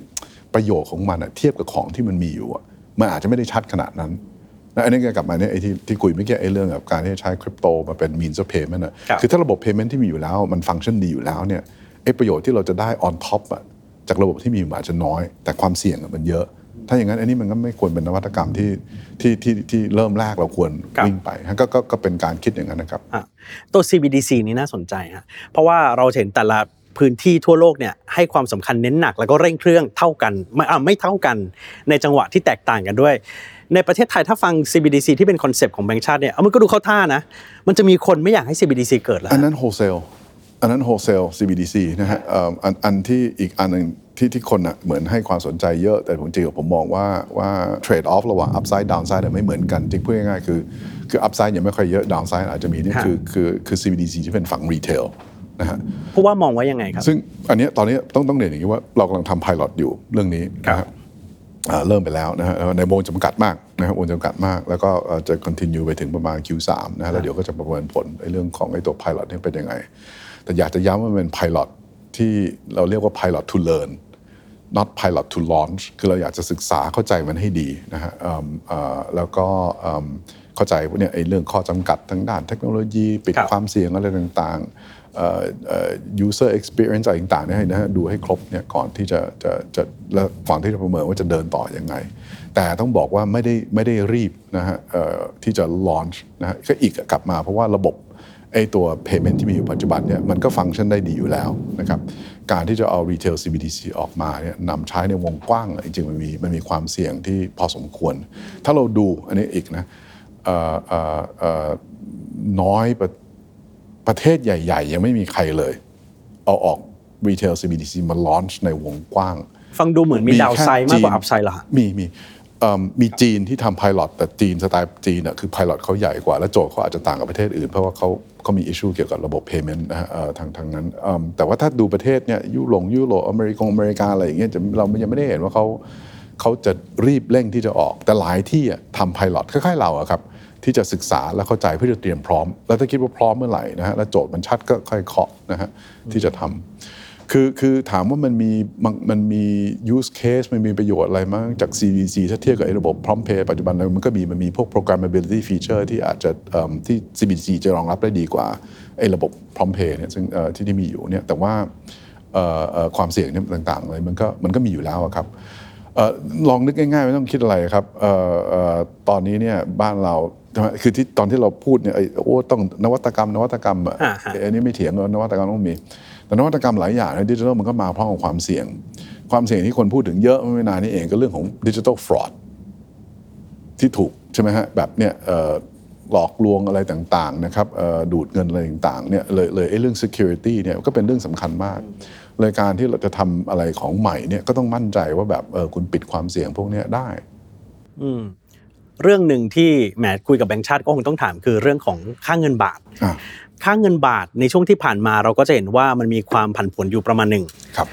ประโยชน์ของมันอะเทียบกับของที่มันมีอยู่อะมันอาจจะไม่ได้ชัดขนาดนั้น แล้วอันนี้ก็กลับมาเนี่ยไอ้ที่ที่คุยเมื่อกี้ไอ้เรื่องกับการที่จะใช้คริปโตมาเป็น means of payment อะครับคือถ้าระบบ payment ที่มีอยู่แล้ว มันฟังก์ชันดีอยู่แล้วเนี่ยไอ้ประโยชน์ที่เราจะได้ on top อะจากระบบที่มีอยู่มันอาจจะน้อย แต่ความเสี่ยงอะมันเยอะ ถ้าอย่างนั้นอันนี้มันก็ไม่ควรเป็นนวัตกรรมที่ที่ที่ที่เริ่มแรกเราควรครับวิ่งไปฮะก็ก็ก็เป็นการคิดอย่างนั้นนะครับอะตัว CBDC นี้น่าสนใจฮะเพราะว่าเราเห็นแต่ละพื้นที่ทั่วโลกเนี่ยให้ความสำคัญเน้นหนัก แล้วก็เร่งเครื่องเท่ากันไม่อะไม่เท่ากันในจังหวะที่แตกต่างกันด้วย ในประเทศไทยถ้าฟัง CBDC ที่เป็น concept ของแบงก์ชาติเนี่ยเอามันก็ดูเข้าท่านะ มันจะมีคนไม่อยากให้ CBDC เกิดแล้ว อันนั้น wholesale อันนั้น wholesale CBDC นะฮะเอิ่มอันอันที่อีกอันหนึ่งที่ที่คนอะเหมือนให้ความสนใจเยอะแต่ผมจริงๆผมมองว่าว่า trade off ระหว่าง upside downside เนี่ยไม่เหมือนกันจริงพูดง่ายๆคือคือ upside ยังไม่ค่อยเยอะ downside อาจจะมีนี่ครับคือคือคือ CBDC ที่เป็นฝั่ง retail นะฮะผู้ว่ามองว่ายังไงครับ ซึ่งอันเนี้ยตอนนี้ต้องต้องเรียนอย่างนี้ว่าเรากำลังทำ pilot อยู่เรื่องนี้นะครัฮะบอ่า เริ่มไปแล้วนะฮะแล้วในวงจำกัดมากนะครับวงจำกัดมาก แล้วก็เอ่อจะ continue ไปถึงประมาณ Q3 นะฮะแล้วเดี๋ยวก็จะประเมินผลในเรื่องของไอ้ตัว pilot นี่เป็นยังไง แต่อยากจะย้ำว่ามันเป็น pilot ที่เราเรียกว่า pilot to learn not pilot to launch คือเราอยากจะศึกษาเข้าใจมันให้ดีนะฮะเอิ่มเอ่อแล้วก็เอิ่มเข้าใจว่าเนี่ยไอ้เรื่องข้อจำกัดทั้งด้านเทคโนโลยี ปิดครับความเสี่ยงอะไรต่างๆเอ่อเอ่อ user experience อะไรต่างๆเนี่ยให้นะฮะดูให้ครบเนี่ยก่อนที่จะจะจะแล้วก่อนที่จะประเมินว่าจะเดินต่อยังไง แต่ต้องบอกว่าไม่ได้ไม่ได้รีบนะฮะที่จะ launch นะฮะก็อีกกลับมาเพราะว่าระบบไอตัว payment ที่มีอยู่ปัจจุบันเนี่ยมันก็ฟังก์ชันได้ดีอยู่แล้วนะครับการที่จะเอา retail CBDC ออกมาเนี่ยนำใช้ในวงกว้างจริงๆมันมีมันมีความเสี่ยงที่พอสมควร ถ้าเราดูอันนี้อีกนะเอ่อเอ่อเอ่อน้อย ประประเทศใหญ่ ๆ ยังไม่มีใครเลย เอาออก retail CBDC มา launch ในวงกว้าง ฟังดูเหมือนมีดาวไซด์มากกว่าแค่อัพไซด์เหรอฮะมีมีเอิ่มมีจีนที่ทำ pilot แต่จีนสไตล์จีนอะคือ pilot เขาใหญ่กว่า และโจทย์เขาอาจจะต่างกับประเทศอื่น เพราะว่าเขาเขามี issue เกี่ยวกับระบบ payment นะฮะเอ่อทางทางนั้นเอิ่มแต่ว่าถ้าดูประเทศเนี่ยยุโรปยุโรปอเมริกาอเมริกาอะไรอย่างเงี้ยจะเรายังไม่ได้เห็นว่าเขาเขาจะรีบเร่งที่จะออกแต่หลายที่อะทำ pilot คล้ายๆเราอะครับ ที่จะศึกษาและเข้าใจเพื่อจะเตรียมพร้อม แล้วถ้าคิดว่าพร้อมเมื่อไหร่นะฮะแล้วโจทย์มันชัดก็ค่อยเคาะนะฮะที่จะทำคือคือถามว่ามันมีมันมันมี use case มันมีประโยชน์อะไรมั้งจาก CVC ถ้าเทียบกับไอ้ระบบ prompt pay ปัจจุบันมันก็มีมันมีพวก programmability feature ที่อาจจะเอิ่มที่ CVC จะรองรับได้ดีกว่าไอ้ระบบ prompt pay เนี่ยซึ่งเอ่อที่ที่มีอยู่เนี่ยแต่ว่าเอ่อเอ่อความเสี่ยงเนี่ยต่างๆเลยมันก็มันก็มีอยู่แล้วอะครับเอ่อลองนึกง่ายๆไม่ต้องคิดอะไรครับเอ่อเอ่อตอนนี้เนี่ยบ้านเราใช่ไหม คือที่ตอนที่เราพูดเนี่ยไอ้โอ้ต้องนวัตกรรม นวัตกรรมอะอ่าฮะอันนี้ไม่เถียงว่านวัตกรรมต้องมี แต่นวัตกรรมหลายอย่างในดิจิทัลมันก็มาพร้อมกับความเสี่ยง ความเสี่ยงที่คนพูดถึงเยอะไม่นานนี้เองก็เรื่องของดิจิทัลฟรอดที่ถูกใช่ไหมฮะแบบเนี่ยเอ่อหลอกลวงอะไรต่างๆนะครับเอ่อดูดเงินอะไรต่างๆเนี่ยเลยเลยไอ้เรื่อง security เนี่ยก็เป็นเรื่องสำคัญมากรายการที่เราจะทำอะไรของใหม่เนี่ยก็ต้องมั่นใจว่าแบบเออคุณปิดความเสี่ยงพวกเนี้ยได้ อืม เรื่องหนึ่งที่แหมคุยกับแบงค์ชาติก็คงต้องถามคือเรื่องของค่าเงินบาทอะค่าเงินบาทในช่วงที่ผ่านมาเราก็จะเห็นว่ามันมีความผันผวนอยู่ประมาณหนึ่งครับ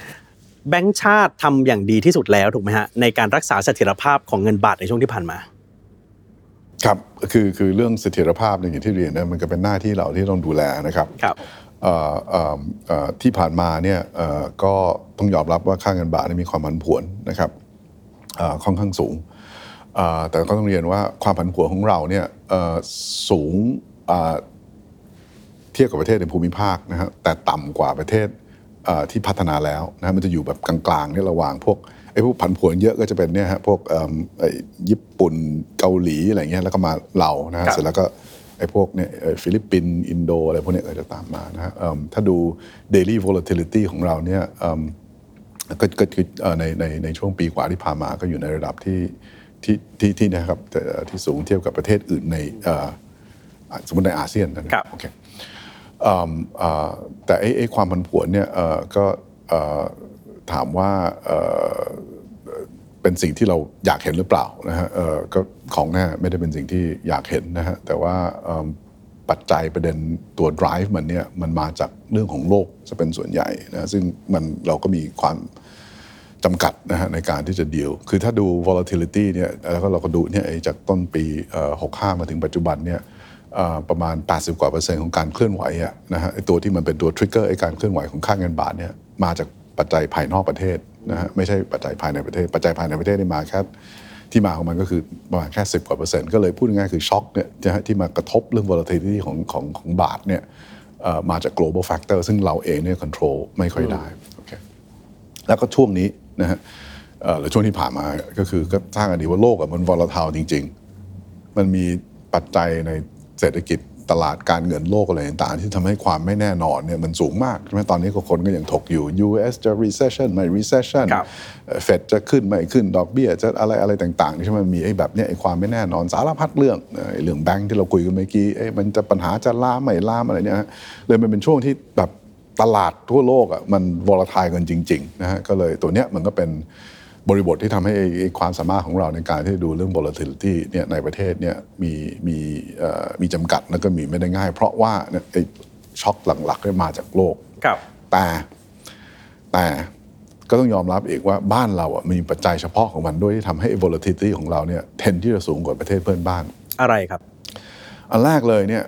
แบงค์ชาติทำอย่างดีที่สุดแล้วถูกไหมฮะในการรักษาเสถียรภาพของเงินบาทในช่วงที่ผ่านมา ครับคือคือเรื่องเสถียรภาพเนี่ยอย่างที่เรียนนะมันก็เป็นหน้าที่เราที่ต้องดูแลนะครับครับเอ่อเอ่อเอ่อที่ผ่านมาเนี่ยเอ่อก็ต้องยอมรับว่าค่าเงินบาทเนี่ยมีความผันผวนนะครับเอ่อค่อนข้างสูงเอ่อ แต่ก็ต้องเรียนว่าความผันผวนของเราเนี่ยเอ่อสูงเอ่อเทียบกับประเทศในภูมิภาคนะฮะแต่ต่ำกว่าประเทศเอ่อที่พัฒนาแล้วนะมันจะอยู่แบบกลางๆเนี่ยระหว่างพวกไอ้พวกผันผวนเยอะก็จะเป็นเนี่ยฮะพวกเอิ่มไอ้ญี่ปุ่นเกาหลีอะไรเงี้ยแล้วก็มาเรานะฮะครับเสร็จแล้วก็ไอ้พวกเนี่ยเอ่อฟิลิปปินส์อินโดอะไรพวกเนี้ยก็จะตามมานะฮะเอิ่มถ้าดู daily volatility ของเราเนี่ยเอิ่มก็ก็คือเอ่อในในในช่วงปีกว่าที่ผ่านมาก็อยู่ในระดับที่ ที่ที่ที่นะครับแต่ที่สูงเทียบกับประเทศอื่นในเอ่อสมมติในอาเซียนนะครับโอเคเอิ่มเอ่อแต่ไอ้ไอ้ความผันผวนเนี่ยเอ่อก็เอ่อถามว่าเอ่อเป็นสิ่งที่เราอยากเห็นหรือเปล่านะฮะเอ่อก็ของแน่ไม่ได้เป็นสิ่งที่อยากเห็นนะฮะแต่ว่าเอิ่มปัจจัยประเด็นตัว drive มันเนี่ยมันมาจากเรื่องของโลกจะเป็นส่วนใหญ่นะซึ่งมันเราก็มีความ จำกัดนะฮะในการที่จะดีลคือถ้าดู volatility เนี่ยแล้วก็เราก็ดูเนี่ยไอ้จากต้นปีเอ่อ65 มาถึงปัจจุบันเนี่ยเอ่อประมาณ 80 กว่าเปอร์เซ็นต์ของการเคลื่อนไหวอะนะฮะไอ้ตัวที่มันเป็นตัว trigger ไอ้การเคลื่อนไหวของค่าเงินบาทเนี่ยมาจากปัจจัยภายนอกประเทศนะฮะไม่ใช่ปัจจัยภายในประเทศ ปัจจัยภายในประเทศนี่มาแค่ที่มาของมันก็คือประมาณแค่ 10 กว่าเปอร์เซ็นต์ก็เลยพูดง่ายๆคือช็อคเนี่ยนะฮะที่มากระทบเรื่อง volatility ของของของบาทเนี่ยเอ่อมาจาก global factor ซึ่งเราเองเนี่ย control ไม่ค่อยได้โอเคแล้วก็ช่วงนี้ นะฮะเอ่อหรือช่วงที่ผ่านมาก็คือก็สร้างกันดีว่าโลกอะมันวอลท i l จริง ๆ มันมีปัจจัยในเศรษฐกิจตลาดการเงินโลกอะไรต่างๆ ที่ทำให้ความไม่แน่นอนเนี่ยมันสูงมากใช่ไหมตอนนี้ก็คนก็ยังถกอยู่ US จะ recession ไม่ recession ครับเฟดจะขึ้นไม่ขึ้นดอกเบี้ยจะอะไรอะไรต่างๆใช่ไหมมันมีไอ้แบบเนี้ยไอ้ความไม่แน่นอนสารพัดเรื่องเอ่อไอ้เรื่องแบงค์ที่เราคุยกันเมื่อกี้เอ้ยมันจะปัญหาจะล่ามไม่ล่ามอะไรเนี่ยฮะเลยมันเป็นช่วงที่แบบ ตลาดทั่วโลกอะมันวอลทายกันจริงๆนะฮะก็เลยตัวเนี้ยมันก็เป็นบริบทที่ทำให้ไอ้ไอ้ความสามารถของเราในการที่จะดูเรื่อง volatility เนี่ยในประเทศเนี่ยมีมีเอ่อมีจำกัดแล้วก็มีไม่ได้ง่าย เพราะว่าเนี่ยไอ้ช็อคหลักๆเนี่ยมาจากโลกครับแต่แต่ก็ต้องยอมรับอีกว่าบ้านเราอะมีปัจจัยเฉพาะของมันด้วยที่ทำให้ volatility ของเราเนี่ยเทนที่จะสูงกว่าประเทศเพื่อนบ้าน อะไรครับ อันแรกเลยเนี่ย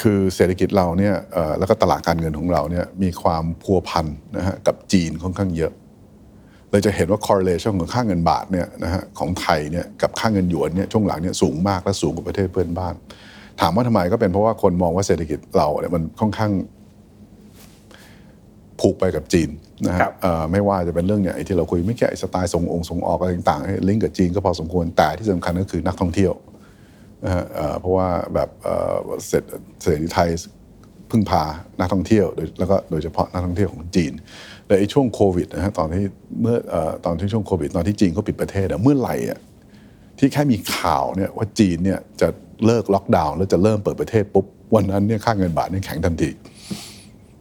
คือเศรษฐกิจเราเนี่ยเอ่อแล้วก็ตลาดการเงินของเราเนี่ยมีความพัวพันนะฮะกับจีนค่อนข้างเยอะเลยจะเห็นว่า correlation ของค่าเงินบาทเนี่ยนะฮะของไทยเนี่ยกับค่าเงินหยวนเนี่ยช่วงหลังเนี่ยสูงมากและสูงกว่าประเทศเพื่อนบ้าน ถามว่าทำไมก็เป็นเพราะว่าคนมองว่าเศรษฐกิจเราเนี่ยมันค่อนข้างผูกไปกับจีนนะฮะครับเอ่อไม่ว่าจะเป็นเรื่องเนี่ยไอ้ที่เราคุยไม่แค่ไอ้สไตล์ส่งองค์ส่งออกอะไรต่างๆลิงก์กับจีนก็พอสมควรแต่ที่สำคัญก็คือนักท่องเที่ยว นะฮะเพราะว่าแบบเอ่อเศรษฐเสรีไทยพึ่งพานักท่องเที่ยวแล้วก็โดยเฉพาะนักท่องเที่ยวของจีนแต่ไอ้ช่วงโควิดนะฮะตอนที่เมื่อตอนที่ช่วงโควิด ตอนที่จีนเขาปิดประเทศเมื่อไหร่อะที่แค่มีข่าวเนี่ยว่าจีนเนี่ยจะเลิกล็อกดาวน์แล้วจะเริ่มเปิดประเทศปุ๊บวันนั้นเนี่ยค่าเงินบาทเนี่ยแข็งทันที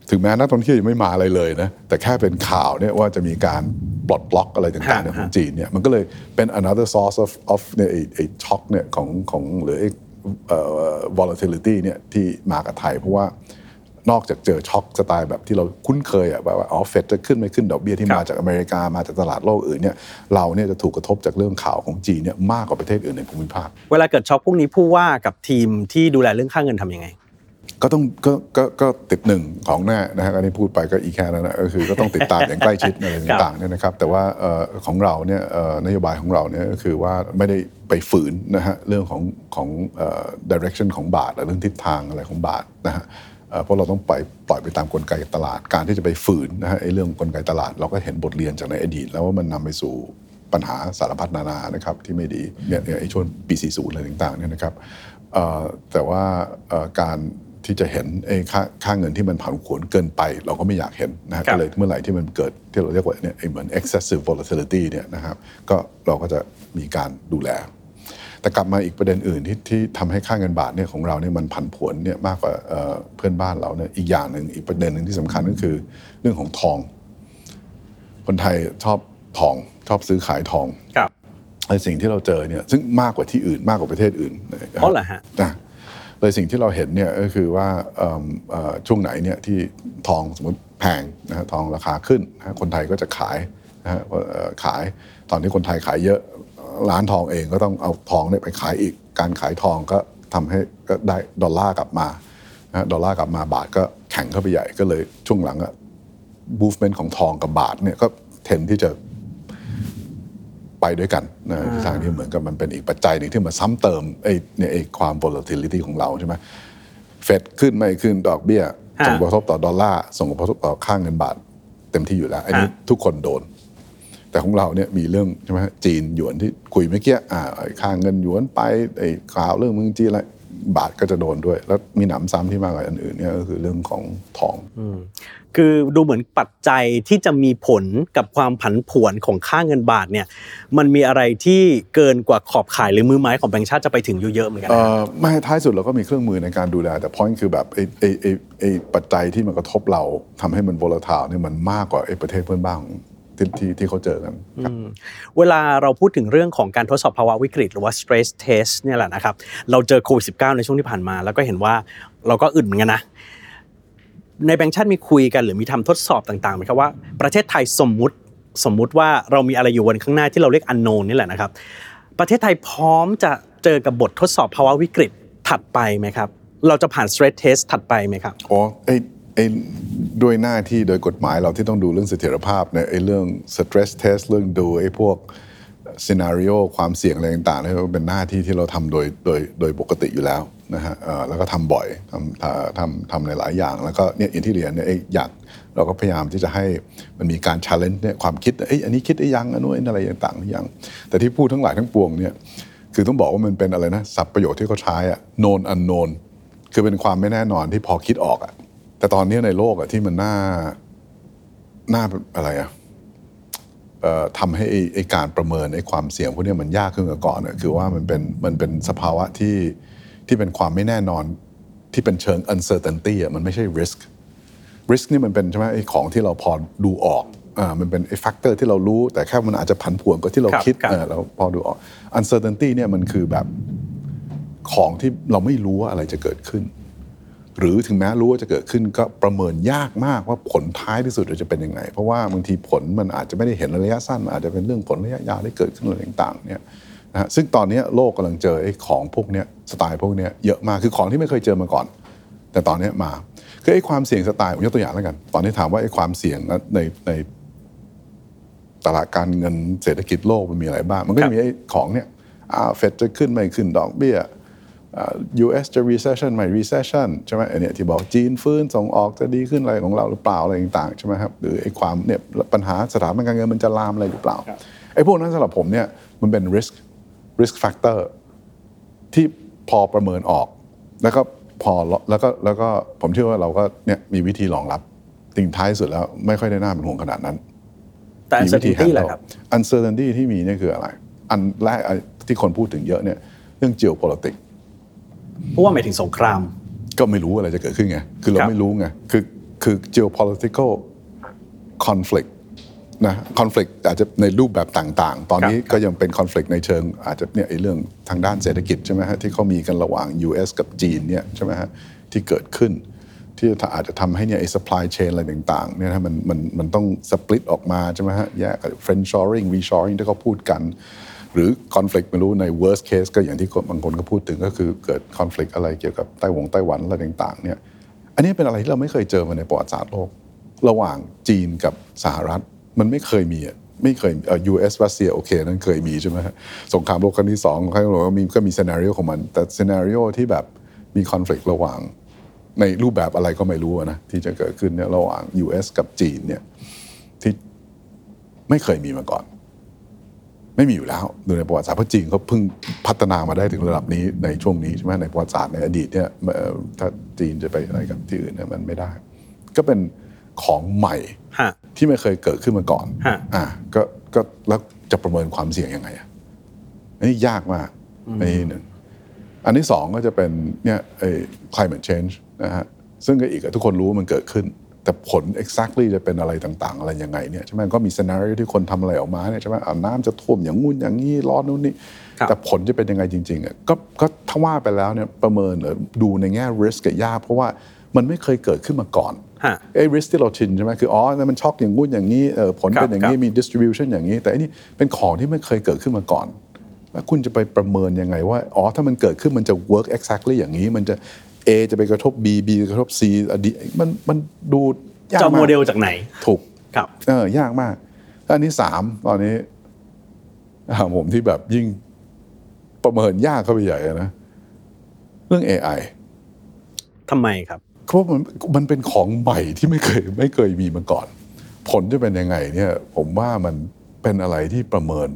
ถึงแม้นักท่องเที่ยวยังไม่มาอะไรเลยนะแต่แค่เป็นข่าวเนี่ยว่าจะมีการปลดล็อกอะไรต่างๆเนี่ยของจีนเนี่ยมันก็เลยเป็น another source of of เนี่ยไอ้ไอ้ช็อคเนี่ยของของหรือไอ้เอ่อ volatility เนี่ยที่มากับไทยเพราะว่านอกจากเจอช็อคสไตล์แบบที่เราคุ้นเคยอะแบบว่าอ๋อเฟดจะขึ้นไม่ขึ้นดอกเบี้ยที่ครับมาจากอเมริกามาจากตลาดโลกอื่นเนี่ยเราเนี่ยจะถูกกระทบจากเรื่องข่าวของจีนเนี่ยมากกว่าประเทศอื่นในภูมิภาค เวลาเกิดช็อคพวกนี้ผู้ว่ากับทีมที่ดูแลเรื่องค่าเงินทำยังไง ก็ต้องก็ก็ก็ติดหนึ่งของแน่นะฮะอันนี้พูดไปก็อีกแค่นั้นนะก็คือก็ต้องติดตามอย่างใกล้ชิดอะไรต่างๆเนี่ยนะครับแต่ว่าเอ่อของเราเนี่ยเอ่อนโยบายของเราเนี่ยก็คือว่าไม่ได้ไปฝืนนะฮะเรื่องของของเอ่อ direction ของบาทหรือเรื่องทิศทางอะไรของบาทนะฮะเอ่อเพราะเราต้องปล่อยปล่อยไปตามกลไกตลาดการที่จะไปฝืนนะฮะไอ้เรื่องกลไกตลาด เราก็เห็นบทเรียนจากในอดีต แล้วว่ามันนำไปสู่ปัญหาสารพัดนานานะครับที่ไม่ดีเนี่ยเนี่ยไอ้ช่วงปี 40 อะไรต่างๆเนี่ยนะครับเอ่อแต่ว่าเอ่อการ ที่จะเห็นไอ้ค่าค่าเงินที่มันผันผวนเกินไป เราก็ไม่อยากเห็นนะฮะครับก็เลยเมื่อไหร่ที่มันเกิดที่เราเรียกว่าเนี่ยไอ้เหมือน excessive volatility เนี่ยนะครับก็เราก็จะมีการดูแล แต่กลับมาอีกประเด็นอื่นที่ที่ทำให้ค่าเงินบาทเนี่ยของเราเนี่ยมันผันผวนเนี่ยมากกว่าเอ่อเพื่อนบ้านเราเนี่ยอีกอย่างหนึ่งอีกประเด็นหนึ่งที่สำคัญก็คือเรื่องของทอง คนไทยชอบทองชอบซื้อขายทองครับไอ้สิ่งที่เราเจอเนี่ยซึ่งมากกว่าที่อื่นมากกว่าประเทศอื่นนะคบอ๋อเหรอฮะนะ เลยสิ่งที่เราเห็นเนี่ยก็คือว่าช่วงไหนเนี่ยที่ทองสมมติแพงนะฮะทองราคาขึ้นนะคนไทยก็จะขายนะฮะขายตอนที่คนไทยขายเยอะร้านทองเองก็ต้องเอาทองเนี่ยไปขายอีก การขายทองก็ทำให้ก็ได้ดอลลาร์กลับมานะดอลลาร์กลับมาบาทก็แข็งเข้าไปใหญ่ก็เลยช่วงหลังอะ movement ของทองกับบาทเนี่ยก็แทนที่จะ ไปด้วยกันนะทางที่เหมือนกับมันเป็นอีกปัจจัยหนึ่งที่มาซ้ำเติมไอ้เนี่ยไอ้ความ volatility ของเราใช่ไหมเฟดขึ้นไม่ขึ้นดอกเบี้ยฮะส่งผลกระทบต่อดอลลาร์ส่งผลกระทบต่อค่าเงินบาทเต็มที่อยู่แล้วอันนี้ฮะทุกคนโดน แต่ของเราเนี่ยมีเรื่องใช่ไหมฮะจีนหยวนที่คุยเมื่อกี้อ่าไอ้ค่าเงินหยวนไปไอ้ข่าวเรื่องเมืองจีนอะไรบาทก็จะโดนด้วย แล้วมีหนำซ้ำที่มากกว่าอันอื่นเนี่ยก็คือเรื่องของทอง คือดูเหมือนปัจจัยที่จะมีผลกับความผันผวนของค่าเงินบาทเนี่ยมันมีอะไรที่เกินกว่าขอบข่ายหรือมือไม้ของแบงก์ชาติจะไปถึงอยู่เยอะเหมือนกันเอ่นะอไม่ท้ายสุดเราก็มีเครื่องมือในการดูแล แต่พอยคือแบบไอ้ไอ้ไอ้ไอ้ปัจจัยที่มันกระทบเราทำให้มัน volatile เนี่ยมันมากกว่าไอ้ประเทศเพื่อนบ้านของที่ที่ที่เขาเจอกันครับเวลาเราพูดถึงเรื่องของการทดสอบภาวะวิกฤต หรือว่า stress test เนี่ยแหละนะครับ เราเจอโควิด 19 ในช่วงที่ผ่านมา แล้วก็เห็นว่าเราก็อึดเหมือนกันนะ ในแบงก์ชาติมีคุยกันหรือมีทำทดสอบต่างๆไหมครับว่าประเทศไทยสมมุติสมมุติว่าเรามีอะไรอยู่วันข้างหน้าที่เราเรียก unknown นี่แหละนะครับ ประเทศไทยพร้อมจะเจอกับบททดสอบภาวะวิกฤตถัดไปไหมครับ เราจะผ่าน stress test ถัดไปไหมครับอ๋อไอ้ไอ้ด้วยหน้าที่โดยกฎหมายเราที่ต้องดูเรื่องเสถียรภาพเนี่ยไอ้เรื่อง stress test เรื่องดูไอ้พวก scenario ความเสี่ยงอะไรต่างๆเนี่ยเป็นหน้าที่ที่เราทำโดยโดยโดยปกติอยู่แล้ว นะฮะเอ่อแล้วก็ทำบ่อยทำทำทำทำในหลายอย่าง แล้วก็เนี่ยอย่างที่เรียนเนี่ยอ้อยากเราก็พยายามที่จะให้มันมีการ challenge เนี่ยความคิดเอ้ยอันนี้คิดได้ยังอันนู้นอะไรต่างๆอยังแต่ที่พูดทั้งหลายทั้งปวงเนี่ยคือต้องบอกว่ามันเป็นอะไรนะศัพท์ประโยชน์ที่เขาใช้อะ known unknown คือเป็นความไม่แน่นอนที่พอคิดออกอะแต่ตอนนี้ในโลกอะที่มันน่าน่าอะไรอะเอ่อทำให้ไอ้ไอการประเมินไอ้ความเสี่ยงพวกนี้มันยากขึ้นกว่าก่อนอะคือว่ามันเป็นมันเป็นสภาวะที่ ที่เป็นความไม่แน่นอนที่เป็นเชิง uncertainty อะมันไม่ใช่ risk risk นี่มันเป็นใช่ไหมไอ้ของที่เราพอดูออกอ่ามันเป็นไอ้ factor ที่เรารู้แต่แค่มันอาจจะผันผวนกว่าที่เราครับคิดครับเออเราพอดูออก uncertainty เนี่ยมันคือแบบของที่เราไม่รู้ว่าอะไรจะเกิดขึ้น หรือถึงแม้รู้ว่าจะเกิดขึ้นก็ประเมินยากมากว่าผลท้ายที่สุดจะเป็นยังไง เพราะว่าบางทีผลมันอาจจะไม่ได้เห็นในระยะสั้นมันอาจจะเป็นเรื่องผลระยะยาวที่เกิดขึ้นอะไรต่างๆเนี่ย นะฮะซึ่งตอนนี้โลกกำลังเจอไอ้ของพวกเนี้ยสไตล์พวกเนี้ยเยอะมากคือของที่ไม่เคยเจอมาก่อน แต่ตอนนี้มาคือไอ้ความเสี่ยงสไตล์ผมยกตัวอย่างแล้วกัน ตอนนี้ถามว่าไอ้ความเสี่ยงในในตลาดการเงินเศรษฐกิจโลกมันมีอะไรบ้าง มันก็จะมีไอ้ของเนี่ยอ่าเฟดจะขึ้นไม่ขึ้นดอกเบี้ยอ่า US จะ recession ไม่ recession ใช่ไหมไอ้เนี่ยที่บอกจีนฟื้นส่งออกจะดีขึ้นอะไรของเราหรือเปล่าอะไรต่างๆใช่ไหมครับหรือไอ้ความเนี่ยปัญหาสถาบันการเงินมันจะลามอะไรหรือเปล่าไอ้พวกนั้นสำหรับผมเนี่ยมันเป็น risk risk factor ที่พอประเมินออก แล้วก็พอแล้วก็แล้วก็ผมเชื่อว่าเราก็เนี่ยมีวิธีรองรับสิ่งท้ายสุดแล้วไม่ค่อยได้น่าเป็นห่วงขนาดนั้น แต่มีวิธี uncertainty แหละครับ uncertainty ที่มีเนี่ยคืออะไร อันแรกที่คนพูดถึงเยอะเนี่ยเรื่อง geopolitics เพราะว่าหมายถึงสงคราม ก็ไม่รู้อะไรจะเกิดขึ้นไง คือเราครับไม่รู้ไง คือคือ geopolitical conflict นะ conflict อาจจะในรูปแบบต่างๆ ตอนนี้ครับก็ยังเป็น conflict ในเชิงอาจจะเนี่ยไอ้เรื่องทางด้านเศรษฐกิจใช่ไหมฮะที่เขามีกันระหว่าง US กับจีนเนี่ยใช่ไหมฮะที่เกิดขึ้น ที่อาจจะทำให้เนี่ยไอ้ supply chain อะไรต่างๆเนี่ยนะมันมันมันต้อง split ออกมาใช่ไหมฮะแยกกับ friendshoring reshoring ที่เขาพูดกัน หรือ conflict ไม่รู้ใน worst case ก็อย่างที่คนบางคนก็พูดถึงก็คือเกิด conflict อะไรเกี่ยวกับไต้หวงไต้หวันอะไรต่างๆเนี่ยอันนี้เป็นอะไรที่เราไม่เคยเจอมาในประวัติศาสตร์โลกระหว่างจีนกับสหรัฐ มันไม่เคยมีอะไม่เคยเอ่อ US รัสเซียโอเคนั้นเคยมีใช่ไหมฮะสงครามโลกครั้งที่สองเขาบอกว่ามีก็มี scenario ของมันแต่ scenario ที่แบบมีคอน FLICT ระหว่าง ในรูปแบบอะไรก็ไม่รู้นะที่จะเกิดขึ้นเนี่ยระหว่าง US กับจีนเนี่ยที่ไม่เคยมีมาก่อน ไม่มีอยู่แล้วดูในประวัติศาสตร์เพราะจีนเขาเพิ่งพัฒนามาได้ถึงระดับนี้ในช่วงนี้ใช่ไหมในประวัติศาสตร์ในอดีตเนี่ยถ้าจีนจะไปอะไรกับที่อื่นเนี่ยมันไม่ได้ ก็เป็น ของใหม่ฮะที่ไม่เคยเกิดขึ้นมาก่อนฮะอ่าก็ก็แล้วจะประเมินความเสี่ยงยังไงอะอันนี้ยากมากอันนี้หนึ่งอันที่สองก็จะเป็นเนี่ยไอ้ climate change นะฮะซึ่งก็อีกอะทุกคนรู้ว่ามันเกิดขึ้นแต่แต่ผล exactly จะเป็นอะไรต่างๆ อะไรยังไงเนี่ยใช่ไหมก็มี scenario ที่คนทำอะไรออกมาเนี่ยใช่ไหมอ่าน้ำจะท่วมอย่างงู้นอย่างนี้ร้อนนู้นนี่ครับแต่ผลจะเป็นยังไงจริงๆอะก็ก็ถ้าว่าไปแล้วเนี่ยประเมินหรือดูในแง่ risk กับยากเพราะว่ามันไม่เคยเกิดขึ้นมาก่อนฮะ ไอ้ risk ที่เราชินใช่ไหมคืออ๋อนั่นมันช็อกอย่างงู้นอย่างนี้เออผลครับเป็นอย่างนี้ครับมี distribution อย่างนี้ แต่อันนี้เป็นของที่ไม่เคยเกิดขึ้นมาก่อนแล้วคุณจะไปประเมินยังไงว่าอ๋อถ้ามันเกิดขึ้นมันจะ work exactly อย่างนี้ มันจะ A จะไปกระทบ B B จะกระทบ C อะ D มันมันดูยากจะเอามากโมเดลจากไหนถูกครับเออยากมากแล้วอันนี้สามตอนนี้อ่าผมที่แบบยิ่งประเมินยากเข้าไปใหญ่อะนะเรื่อง AI ทำไมครับ เพราะมันมันเป็นของใหม่ที่ไม่เคยไม่เคยมีมาก่อน ผลจะเป็นยังไงเนี่ยผมว่ามันเป็นอะไรที่ประเมิน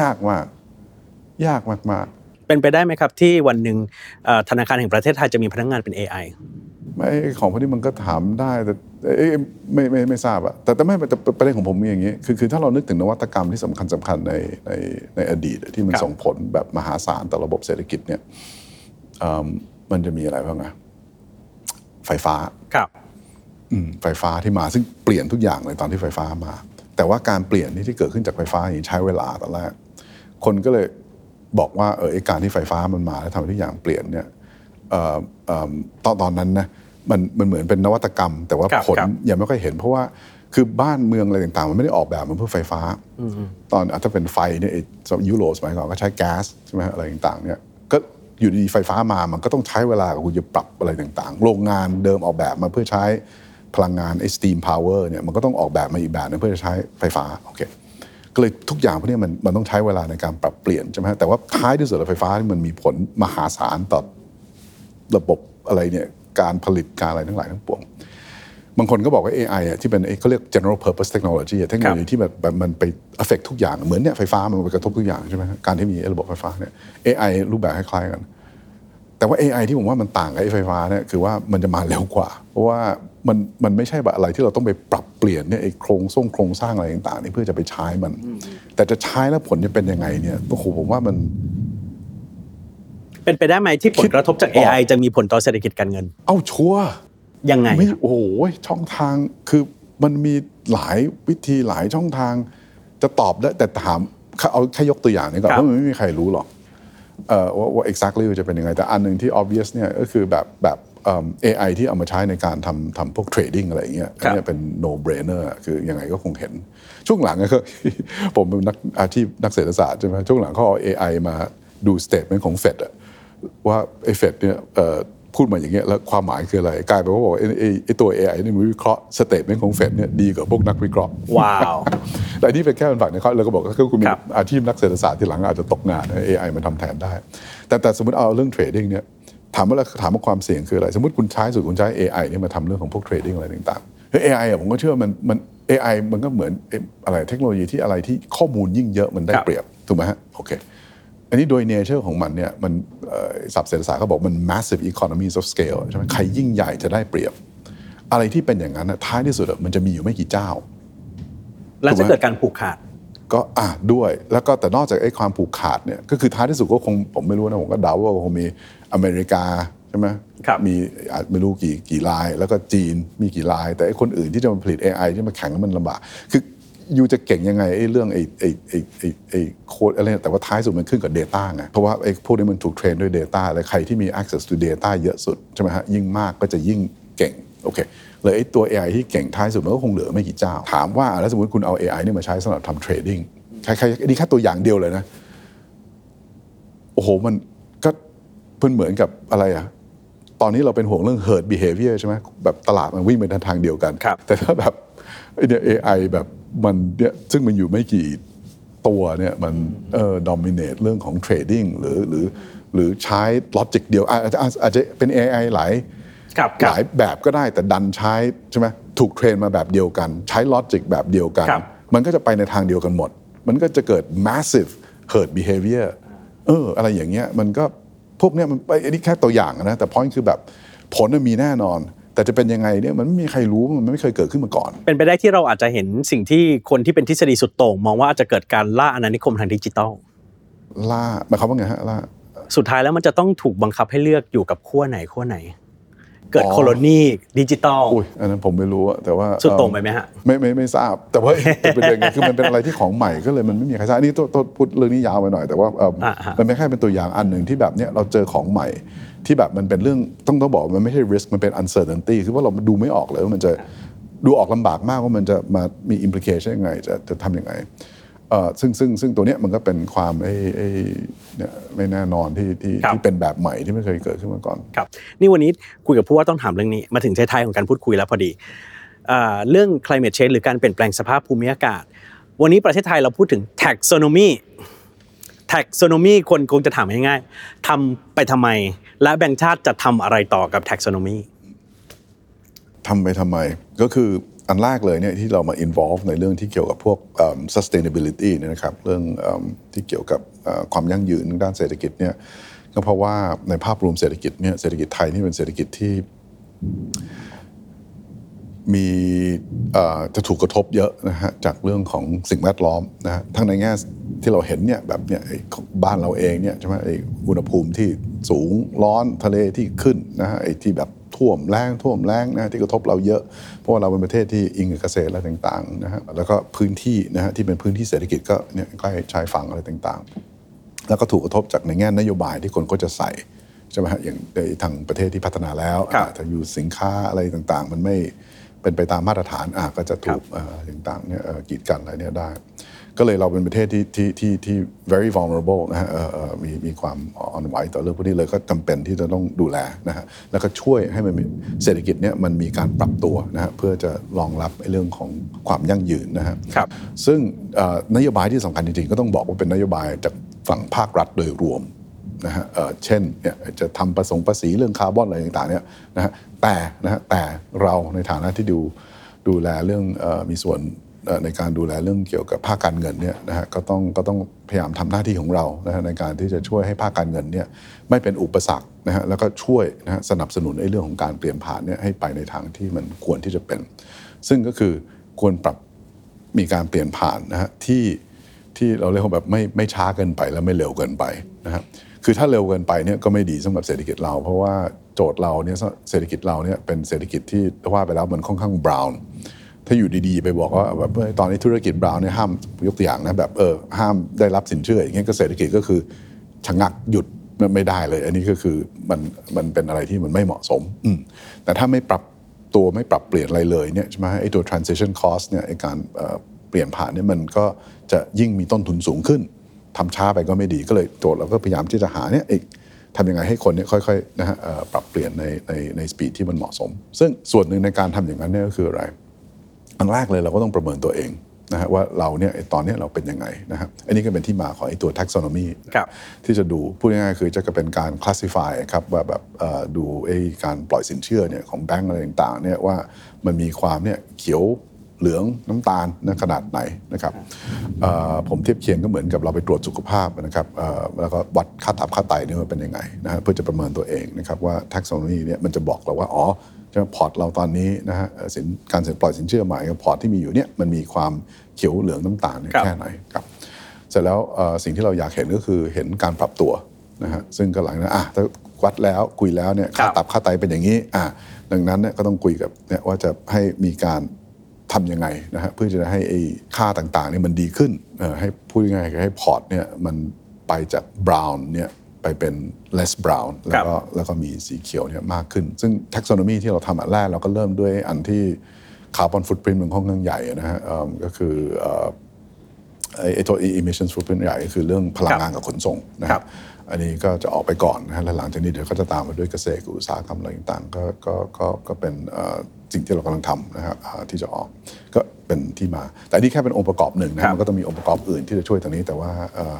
ยากมาก ยากมากเป็นไปได้ไหมครับ ที่วันหนึ่งเอ่อธนาคารแห่งประเทศไทยจะมีพนักงานเป็น AI ๆไม่ของพวกนี้มันก็ถามได้แต่เอ้ยไม่ไม่ไม่ทราบอะแต่แต่ไม่แต่ประเด็นของผมมีอย่างนี้คือคือถ้าเรานึกถึงนวัตกรรมที่สำคัญสำคัญในในในอดีตที่มันครับส่งผลแบบมหาศาลต่อระบบเศรษฐกิจเนี่ยเอิ่มมันจะมีอะไรบ้างอะ ไฟฟ้าครับอืมไฟฟ้าที่มาซึ่งเปลี่ยนทุกอย่างเลยตอนที่ไฟฟ้ามา แต่ว่าการเปลี่ยนนี่ที่เกิดขึ้นจากไฟฟ้าอย่างนี้ใช้เวลาตอนแรกคนก็เลยบอกว่าเออไอการที่ไฟฟ้ามันมาแล้วทำให้ทุกอย่างเปลี่ยนเนี่ยเอ่อเอิ่มตอนตอนนั้นนะมันมันเหมือนเป็นนวัตกรรม แต่ว่าครับผลครับยังไม่ค่อยเห็น เพราะว่าคือบ้านเมืองอะไรต่างๆ มันไม่ได้ออกแบบมาเพื่อไฟฟ้า ตอนอะถ้าเป็นไฟเนี่ยไอ้สมัยยุโรปสมัยก่อนก็ใช้แก๊สใช่ไหมอะไรต่างๆเนี่ยก็ อยู่ดีไฟฟ้ามามันก็ต้องใช้เวลากับคุณจะปรับอะไรต่างๆ โรงงานเดิมออกแบบมาเพื่อใช้พลังงานไอ้ steam power เนี่ยมันก็ต้องออกแบบมาอีกแบบหนึงเพื่อจะใช้ไฟฟ้าโอเคก็เลยทุกอย่างพวกนี้มันมันต้องใช้เวลาในการปรับเปลี่ยนใช่ไหมแต่ว่าท้ายที่สุดแล้วไฟฟ้านี่มันมีผลมหาศาลต่อระบบอะไรเนี่ยการผลิตการอะไรทั้งหลายทั้งปวง บางคนก็บอกว่า AI อะที่เป็นไอ้เขาเรียก general purpose technology อะเทคโนโลยีที่แบบแบบมันไป affect ทุกอย่างเหมือนเนี่ยไฟฟ้ามันไปกระทบทุกอย่างใช่ไหมฮะการที่มีไอ้ระบบไฟฟ้าเนี่ย AI รูปแบบคล้ายๆกัน แต่ว่า AI ที่ผมว่ามันต่างกับไอ้ไฟฟ้าเนี่ยคือว่ามันจะมาเร็วกว่า เพราะว่ามันมันไม่ใช่แบบอะไรที่เราต้องไปปรับเปลี่ยนเนี่ยไอ้โครงสร้างโครงสร้างอะไรต่างๆนี่เพื่อจะไปใช้มัน แต่จะใช้แล้วผลจะเป็นยังไงเนี่ยโอ้โหผมว่ามันเป็นไปได้ไหมที่ผลกระทบจากคิดออก AI จะมีผลต่อเศรษฐกิจการเงิน เอ้าชัวร์ ยังไง ไม่โอ้โหช่องทางคือมันมีหลายวิธีหลายช่องทาง จะตอบได้แต่ถามเอาแค่ยกตัวอย่างนี้ก่อนครับเพราะมันไม่มีใครรู้หรอกเอ่อว่าว่า exactly จะเป็นยังไง แต่อันหนึ่งที่ obvious เนี่ยก็คือแบบแบบเอิ่ม AI ที่เอามาใช้ในการทำทำพวก trading อะไรอย่างเงี้ยอันเนี้ยเป็น no brainer อะคือยังไงก็คงเห็น ช่วงหลังก็ผมเป็นนักอาชีพนักเศรษฐศาสตร์ใช่ไหมช่วงหลังเขาเอา AI มาดู statement ของ Fed อะว่าไอ้ Fed เนี่ยเอ่อ พูดมาอย่างเงี้ยแล้วความหมายคืออะไร กลายเป็นว่าบอกว่าไอ้ไอ้ไอ้ตัว AI นี่มันวิเคราะห์ statement ของ Fed เนี่ยดีกว่าพวกนักวิเคราะห์ว้าวแต่นี่เป็นแค่เป็นฝั่งในเขาเราก็บอกว่าถ้าคุณมีครับอาชีพนักเศรษฐศาสตร์ที่หลังอาจจะตกงานนะ AI มันทำแทนได้ แต่แต่สมมติเอาเรื่อง trading เนี่ยถามว่าถามว่าความเสี่ยงคืออะไร สมมติคุณใช้สุดคุณใช้ AI เนี่ยมาทำเรื่องของพวก trading อะไรต่างๆเฮ้ย AI อะผมก็เชื่อมันมัน AI มันก็เหมือนเอ่ออะไรเทคโนโลยีที่อะไรที่ข้อมูลยิ่งเยอะมันได้ครับเปรียบถูกไหมฮะโอเค อันนี้โดยเนเจอร์ของมันเนี่ยมันเอ่อศัพท์เศรษฐศาสตร์เขาบอกมัน massive economies of scale ใช่ไหมใครยิ่งใหญ่จะได้เปรียบ อะไรที่เป็นอย่างนั้นนะท้ายที่สุดอะมันจะมีอยู่ไม่กี่เจ้า แล้วจะเกิดการผูกขาด ก็อะด้วยแล้วก็แต่นอกจากไอ้ความผูกขาดเนี่ยก็คือท้ายที่สุดก็คงผมไม่รู้นะผมก็เดาว่าคงมีอเมริกาใช่ไหมครับมีอาจไม่รู้กี่กี่ลาย แล้วก็จีนมีกี่ลาย แต่ไอ้คนอื่นที่จะมาผลิต AI ที่มาแข่งแล้วมันลำบากคือ ยูจะเก่งยังไงไอ้เรื่องไอ้ไอ้ไอ้ไอ้ไอ้โค้ดอะไรเนี่ยแต่ว่าท้ายสุดมันขึ้นกับ Data ไงเพราะว่าไอ้พวกนี้มันถูกเทรนด้วย Data และใครที่มี access to data เยอะสุดใช่ไหมฮะยิ่งมากก็จะยิ่งเก่งโอเคเลยไอ้ตัว AI ที่เก่งท้ายสุดมันก็คงเหลือไม่กี่เจ้า ถามว่าแล้วสมมติคุณเอา AI นี่มาใช้สำหรับทำเทรดดิ้งใครใครอันนี้แค่ตัวอย่างเดียวเลยนะโอ้โหมันก็เพิ่นเหมือนกับอะไรอะตอนนี้เราเป็นห่วงเรื่อง herd behavior ใช่ไหมแบบตลาดมันวิ่งไปในทางเดียวกันครับแต่ถ้าแบบไอ้เนี่ย AI แบบ มันเนี่ยซึ่งมันอยู่ไม่กี่ตัวเนี่ยมันเอ่อ dominate เรื่องของ trading หรือหรือหรือใช้ logic เดียวอาอาจจะอาจจะเป็น AI หลายครับคหรับลายแบบก็ได้แต่ดันใช้ใช่ไหมถูกเทรนมาแบบเดียวกัน ใช้ลอจิกแบบเดียวกันครับมันก็จะไปในทางเดียวกันหมด มันก็จะเกิด massive herd behavior เอออะไรอย่างเงี้ยมันก็พวกเนี้ยมันไปอันนี้แค่ตัวอย่างนะแต่ point คือแบบผลมันมีแน่นอน แต่จะเป็นยังไงเนี่ยมันไม่มีใครรู้มันไม่เคยเกิดขึ้นมาก่อน เป็นไปได้ที่เราอาจจะเห็นสิ่งที่คนที่เป็นทฤษฎีสุดโต่งมองว่าอาจจะเกิดการล่าอาณานิคมทางดิจิทัลล่าหมายความว่าไงฮะล่าสุดท้ายแล้วมันจะต้องถูกบังคับให้เลือกอยู่กับขั้วไหนขั้วไหน เกิดอ๋อโคโลนีดิจิตอลอุ้ยอันนั้นผมไม่รู้อะแต่ว่าสุดโต่งเอิ่มไปไหมฮะไม่ไม่ไม่ทราบ แต่ว่าจะเป็นยังไงคือมันเป็นอะไรที่ของใหม่ก็เลยมันไม่มีใครทราบอันนี้ตัวตัวพูดเรื่องนี้ยาวไปหน่อยแต่ว่าเอิ่มอ่าฮะมันไม่แค่เป็นตัวอย่างอันหนึ่งที่แบบเนี้ยเราเจอของใหม่ ที่แบบมันเป็นเรื่องต้องต้องบอกว่ามันไม่ใช่ risk มันเป็น uncertainty คือว่าเราดูไม่ออกเลยว่ามันจะดูออกลำบากมากว่ามันจะมามี implication ยังไง จะจะทำยังไงเอ่อซึ่งซึ่งซึ่งตัวเนี้ยมันก็เป็นความไอ้ไอ้เนี่ยไม่แน่นอนที่ที่ครับที่เป็นแบบใหม่ที่ไม่เคยเกิดขึ้นมาก่อนครับนี่วันนี้คุยกับผู้ว่าต้องถามเรื่องนี้ มาถึงท้ายๆของการพูดคุยแล้วพอดีอ่าเรื่อง climate change หรือการเปลี่ยนแปลงสภาพภูมิอากาศ วันนี้ประเทศไทยเราพูดถึง taxonomy taxonomy คนคงจะถามง่ายๆทำไปทำไม และแบงค์ชาติจะทำอะไรต่อกับ taxonomy ทำไปทำไม ก็คืออันแรกเลยเนี่ยที่เรามา involve ในเรื่องที่เกี่ยวกับพวก sustainability เนี่ยนะครับเรื่องที่เกี่ยวกับความยั่งยืนด้านเศรษฐกิจเนี่ยก็เพราะว่าในภาพรวมเศรษฐกิจเนี่ยเศรษฐกิจไทยนี่เป็นเศรษฐกิจที่ มีเอ่อจะถูกกระทบเยอะนะฮะจากเรื่องของสิ่งแวดล้อมนะฮะทั้งในแง่ที่เราเห็นเนี่ยแบบเนี่ยไอ้บ้านเราเองเนี่ยใช่ไหมไอ้อุณหภูมิที่สูงร้อนทะเลที่ขึ้นนะฮะไอ้ที่แบบท่วมแรงท่วมแรงนะฮะที่กระทบเราเยอะ เพราะว่าเราเป็นประเทศที่อิงกับเกษตรอะไรต่างๆนะฮะแล้วก็พื้นที่นะฮะที่เป็นพื้นที่เศรษฐกิจก็เนี่ยใกล้ชายฝั่งอะไรต่างๆ แล้วก็ถูกกระทบจากในแง่นโยบายที่คนก็จะใส่ใช่ไหมฮะอย่างในทางประเทศที่พัฒนาแล้วครับอ่าถ้าอยู่สินค้าอะไรต่างๆ มันไม่ เป็นไปตามมาตรฐานอะก็จะถูกเอ่ออะไรต่างๆเนี่ยเอ่อกีดกันอะไรเนี่ยได้ ก็เลยเราเป็นประเทศที่ที่ที่ที่ very vulnerable นะฮะเอ่อเอ่อมีมีความอ่อนไหวต่อเรื่องพวกนี้เลยก็จำเป็นที่จะต้องดูแลนะฮะแล้วก็ช่วยให้มันมีเศรษฐกิจเนี่ยมันมีการปรับตัวนะฮะเพื่อจะรองรับไอ้เรื่องของความยั่งยืนนะฮะครับซึ่งเอ่อนโยบายที่สำคัญจริงๆก็ต้องบอกว่าเป็นนโยบายจากฝั่งภาครัฐโดยรวม นะฮะเเช่นเนี่ยจะทำประสงค์ภาษีเรื่องคาร์บอนอะไรต่างๆเนี่ยนะฮะแต่นะฮะแต่เราในฐานะที่ดูดูแลเรื่องออมีส่วนในการดูแลเรื่องเกี่ยวกับภาคการเงินเนี่ยนะฮะก็ต้องก็ต้องพยายามทำหน้าที่ของเรานะฮะในการที่จะช่วยให้ภาคการเงินเนี่ยไม่เป็นอุปสรรคนะฮะแล้วก็ช่วยนะฮะสนับสนุนไอ้เรื่องของการเปลี่ยนผ่านเนี่ยให้ไปในทางที่มันควรที่จะเป็น ซึ่งก็คือควรปรับมีการเปลี่ยนผ่านนะฮะที่ที่เราเรียกว่าแบบไม่ไม่ช้าเกินไปแล้วไม่เร็วเกินไปนะครับ คือถ้าเร็วเกินไปเนี่ยก็ไม่ดีสำหรับเศรษฐกิจเรา เพราะว่าโจทย์เราเนี่ยเศรษฐกิจเราเนี่ยเป็นเศรษฐกิจที่ว่าไปแล้วมันค่อนข้างบราวน์ถ้าอยู่ดีๆ ไปบอกว่าแบบตอนนี้ธุรกิจบราวน์เนี่ยห้ามยกตัวอย่างนะแบบเออห้ามได้รับสินเชื่ออย่างเงี้ยก็เศรษฐกิจก็คือชะงักหยุดไม่ได้เลย อันนี้ก็คือมันมันเป็นอะไรที่มันไม่เหมาะสมอืแต่ถ้าไม่ปรับตัวไม่ปรับเปลี่ยนอะไรเลยเนี่ยใช่ไหมไอ้ตัว transition cost เนี่ยไอ้การเปลี่ยนผ่านเนี่ยมันก็จะยิ่งมีต้นทุนสูงขึ้น ทำช้าไปก็ไม่ดีก็เลยโจทย์เราก็พยายามที่จะหาเนี่ยเอกทำยังไงให้คนเนี่ยค่อยๆนะฮะเอ่อปรับเปลี่ยนในในในสปีดที่มันเหมาะสม ซึ่งส่วนหนึ่งในการทำอย่างนั้นเนี่ยก็คืออะไรอันแรกเลยเราก็ต้องประเมินตัวเองนะฮะว่าเราเนี่ยไอ้ตอนเนี้ยเราเป็นยังไงนะครับอันนี้ก็เป็นที่มาของไอ้ตัว taxonomy ครับที่จะดูพูดง่ายๆคือจะก็เป็นการ classify ครับว่าแบบเอ่อดูไอ้การปล่อยสินเชื่อเนี่ยของแบงก์อะไรต่างๆเนี่ยว่ามันมีความเนี่ยเขียว เหลืองน้ำตาลนะขนาดไหนนะครับเอ่อผมเทียบเคียงก็เหมือนกับเราไปตรวจสุขภาพนะครับเอ่อแล้วก็วัดค่าตับค่าไตเนี่ยว่าเป็นยังไงนะฮะเพื่อจะประเมินตัวเองนะครับว่า taxonomy เนี่ยมันจะบอกเราว่าอ๋อใช่ไหมพอร์ตเราตอนนี้นะฮะเอ่อสินการเสร็จปล่อยสินเชื่อใหม่กับพอร์ตที่มีอยู่เนี่ยมันมีความเขียวเหลืองน้ำตาลเนี่ยครับแค่ไหนครับเสร็จแล้วเอ่อสิ่งที่เราอยากเห็นก็คือเห็นการปรับตัวนะฮะซึ่งก็หลังจากนั้นอะถ้าวัดแล้วคุยแล้วเนี่ยค่าตับค่าไตเป็นอย่างนี้อะดังนั้นเนี่ยก็ต้องคุยกับเนี่ยว่าจะให้มีการ ทำยังไงนะฮะเพื่อจะให้ไอ้ค่าต่างๆเนี่ยมันดีขึ้นเอ่อให้พูดง่ายๆคือให้พอร์ตเนี่ยมันไปจาก brown เนี่ยไปเป็น less brown แล้วก็แล้วก็มีสีเขียวเนี่ยมากขึ้น ซึ่ง taxonomy ที่เราทำอันแรกเราก็เริ่มด้วยอันที่คาร์บอนฟุตปรินต์มันค่อนข้างใหญ่นะฮะเอิ่มก็คือเอ่อไอ้ไอ้ตัว emissions footprint ใหญ่ก็คือเรื่องพลังงานกับขนส่งนะคครัรับบ อันนี้ก็จะออกไปก่อนนะฮะแล้วหลังจากนี้เดี๋ยวก็จะตามมาด้วยเกษตรกับอุตสาหกรรมอะไรต่างๆก็ก็ก็ก็เป็นเอ่อสิ่งที่เรากำลังทำนะครับอ่าที่จะออกก็เป็นที่มา แต่อันนี่แค่เป็นองค์ประกอบหนึ่งนะครัฮะบมันก็ต้องมีองค์ประกอบอื่นที่จะช่วยตรงนี้แต่ว่าเอ่อ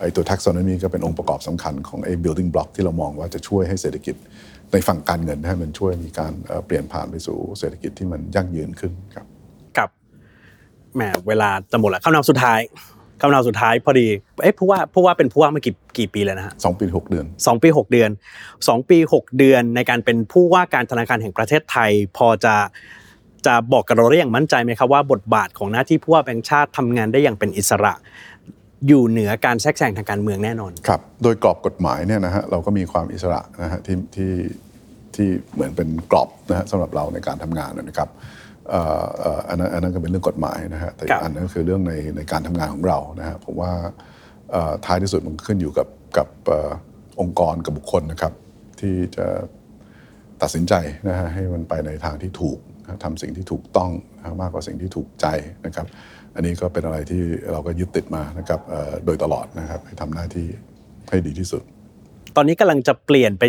ไอ้ตัว taxonomy ก็เป็นองค์ประกอบสำคัญของไอ้ building block ที่เรามองว่าจะช่วยให้เศรษฐกิจในฝั่งการเงินให้มันช่วยมีการเอ่อเปลี่ยนผ่านไปสู่เศรษฐกิจที่มันยั่งยืนขึ้นครับกับแหมเวลาจะหมดแล้วคำนามสุดท้าย คำนามสุดท้ายพอดีเอ๊ะผู้ว่าผู้ว่าเป็นผู้ว่ามากี่กี่ปีแล้วนะฮะสองปีหกเดือนสองปีหกเดือนสองปีหกเดือนในการเป็นผู้ว่าการธนาคารแห่งประเทศไทย พอจะจะบอกกับเราได้อย่างมั่นใจไหมครับว่าบทบาทของหน้าที่ผู้ว่าแบงค์ชาติทำงานได้อย่างเป็นอิสระ อยู่เหนือการแทรกแซงทางการเมืองแน่นอนครับ โดยกรอบกฎหมายเนี่ยนะฮะเราก็มีความอิสระนะฮะที่ที่ทที่เหมือนเป็นกรอบนะฮะสำหรับเราในการทำงานนะครับเอ่อเอ่ออันนั้นอันนั้นก็เป็นเรื่องกฎหมายนะฮะแต่อีครักบอันนึงก็คือเรื่องในในการทำงานของเรานะฮะผมว่าเอ่อท้ายที่สุดมันขึ้นอยู่กับกับเอ่อองค์กรกับบุคคลนะครับ ที่จะตัดสินใจนะฮะให้มันไปในทางที่ถูกนะทำสิ่งที่ถูกต้องนะมากกว่าสิ่งที่ถูกใจนะครับ อันนี้ก็เป็นอะไรที่เราก็ยึดติดมานะครับเอ่อโดยตลอดนะครับให้ทำหน้าที่ให้ดีที่สุด ตอนนี้กำลังจะเปลี่ยนไป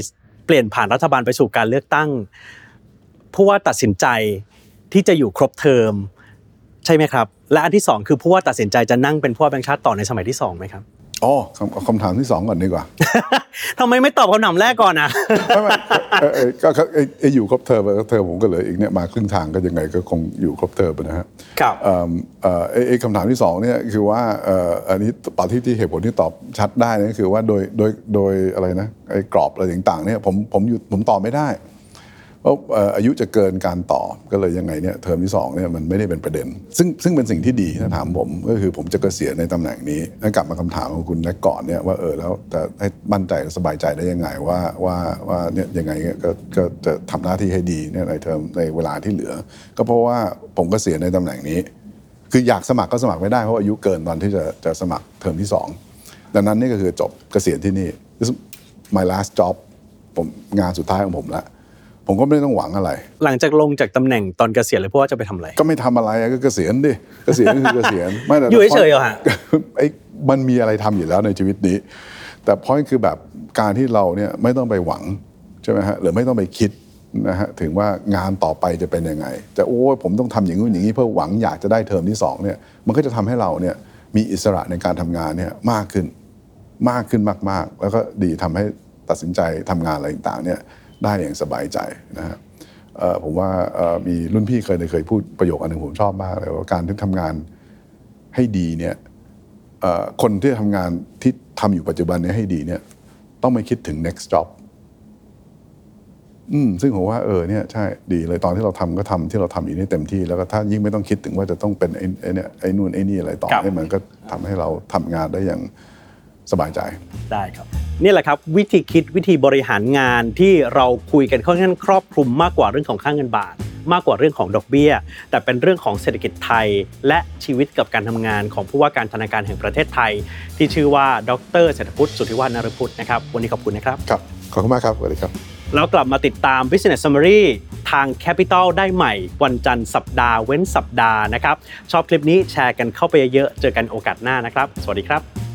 เปลี่ยนผ่านรัฐบาลไปสู่การเลือกตั้งผู้ว่าตัดสินใจ ที่จะอยู่ครบเทอมใช่ไหมครับ และอันที่สองคือผู้ว่าตัดสินใจจะนั่งเป็นผู้ว่าแบงค์ชาติต่อในสมัยที่สองไหมครับอ๋อคำคำถามที่สองก่อนดีกว่าทำไมไม่ตอบคำถามแรกก่อนนะไม่ไม่เอ่อเอ่อก็ก็ไอ้ไอ้อยู่ครบเทอมครบเทอมผมก็เหลืออีกเนี่ยมาครึ่งทางก็ยังไงก็คงอยู่ครบเทอมนะฮะครับเอิ่มเอ่อไอ้ไอ้คำถามที่สองเนี่ยคือว่าเอ่ออันนี้ตอบที่ที่เหตุผลที่ตอบชัดได้นั่นคือว่าโดยโดยโดยอะไรนะไอ้กรอบอะไรต่างๆเนี่ยผมผมอยู่ผมตอบไม่ได้เพ ราะอายุจะเกินการตอบก็เลยยังไงเนี่ยเทอมที่สองเนี่ยมันไม่ได้เป็นประเด็น ซึ่งซึ่งเป็นสิ่งที่ดีถ้าถามผมก็คือผมจะเกษียณในตำแหน่งนี้แล้วกลับมาคำถามของคุณแรกก่อนเนี่ยว่าเออแล้วจะให้มั่นใจสบายใจได้ยังไงว่าว่าว่าเนี่ยยังไงก็ก็จะทำหน้าที่ให้ดีเนี่ยในเทอมในเวลาที่เหลือ ก็เพราะว่าผมเกษียณในตำแหน่งนี้ คืออยากสมัครก็สมัครไม่ได้เพราะอายุเกินตอนที่จะจะสมัครเทอมที่สองดังนั้นนี่ก็คือจบเกษียณที่นี่ my last job ผมงานสุดท้ายของผมละ ผมก็ไม่ได้ต้องหวังอะไร หลังจากลงจากตำแหน่งตอนเกษียณเลยผู้ว่าจะไปทำอะไร ก็ไม่ทำอะไรก็เกษียณดิเกษียณก็คือเกษียณไม่แต่อยู่เฉยๆเหรอฮะไอ้มันมีอะไรทำอยู่แล้วในชีวิตนี้ แต่พอยคือแบบการที่เราเนี่ยไม่ต้องไปหวังใช่ไหมฮะหรือไม่ต้องไปคิดนะฮะถึงว่างานต่อไปจะเป็นยังไง แต่โอ้ยผมต้องทำอย่างนู้นอย่างนี้เพื่อหวังอยากจะได้เทอมที่สองเนี่ยมันก็จะทำให้เราเนี่ยมีอิสระในการทำงานเนี่ยมากขึ้นมากขึ้นมาก ๆ แล้วก็ดีทำให้ตัดสินใจทำงานอะไรต่างๆเนี่ย ได้อย่างสบายใจนะฮะเอ่อผมว่าเอ่อมีรุ่นพี่เคยเคยพูดประโยคอันหนึ่งผมชอบมากเลยว่าการที่ทำงานให้ดีเนี่ยเอ่อคนที่ทำงานที่ทำอยู่ปัจจุบันเนี้ให้ดีเนี่ยต้องไม่คิดถึง next job อืมซึ่งผมว่าเออเนี่ยใช่ดีเลยตอนที่เราทำก็ทำที่เราทำอยู่นี่เต็มที่แล้วก็ถ้ายิ่งไม่ต้องคิดถึงว่าจะต้องเป็นไอ้ไอ้เนี่ยไอ้นู่นไอ้นี่อะไรต่อครับเนี่ยมันก็ทำให้เราทำงานได้อย่าง สบายใจได้ครับ นี่แหละครับวิธีคิดวิธีบริหารงานที่เราคุยกันค่อนข้างครอบคลุมมากกว่าเรื่องของค่าเงินบาท มากกว่าเรื่องของดอกเบี้ย แต่เป็นเรื่องของเศรษฐกิจไทย และชีวิตกับการทำงานของผู้ว่าการธนาคารแห่งประเทศไทย ที่ชื่อว่าดรเศรษฐพุทธสุทธิวัฒนนรพุทธนะครับวันนี้ขอบคุณนะครับครับขอบคุณมากครับสวัสดีครับแล้วกลับมาติดตาม Business Summary ทาง Capital ได้ใหม่ วันจันทร์สัปดาห์เว้นสัปดาห์นะครับ ชอบคลิปนี้แชร์กันเข้าไปเยอะๆเจอกันโอกาสหน้านะครับ สวัสดีครับ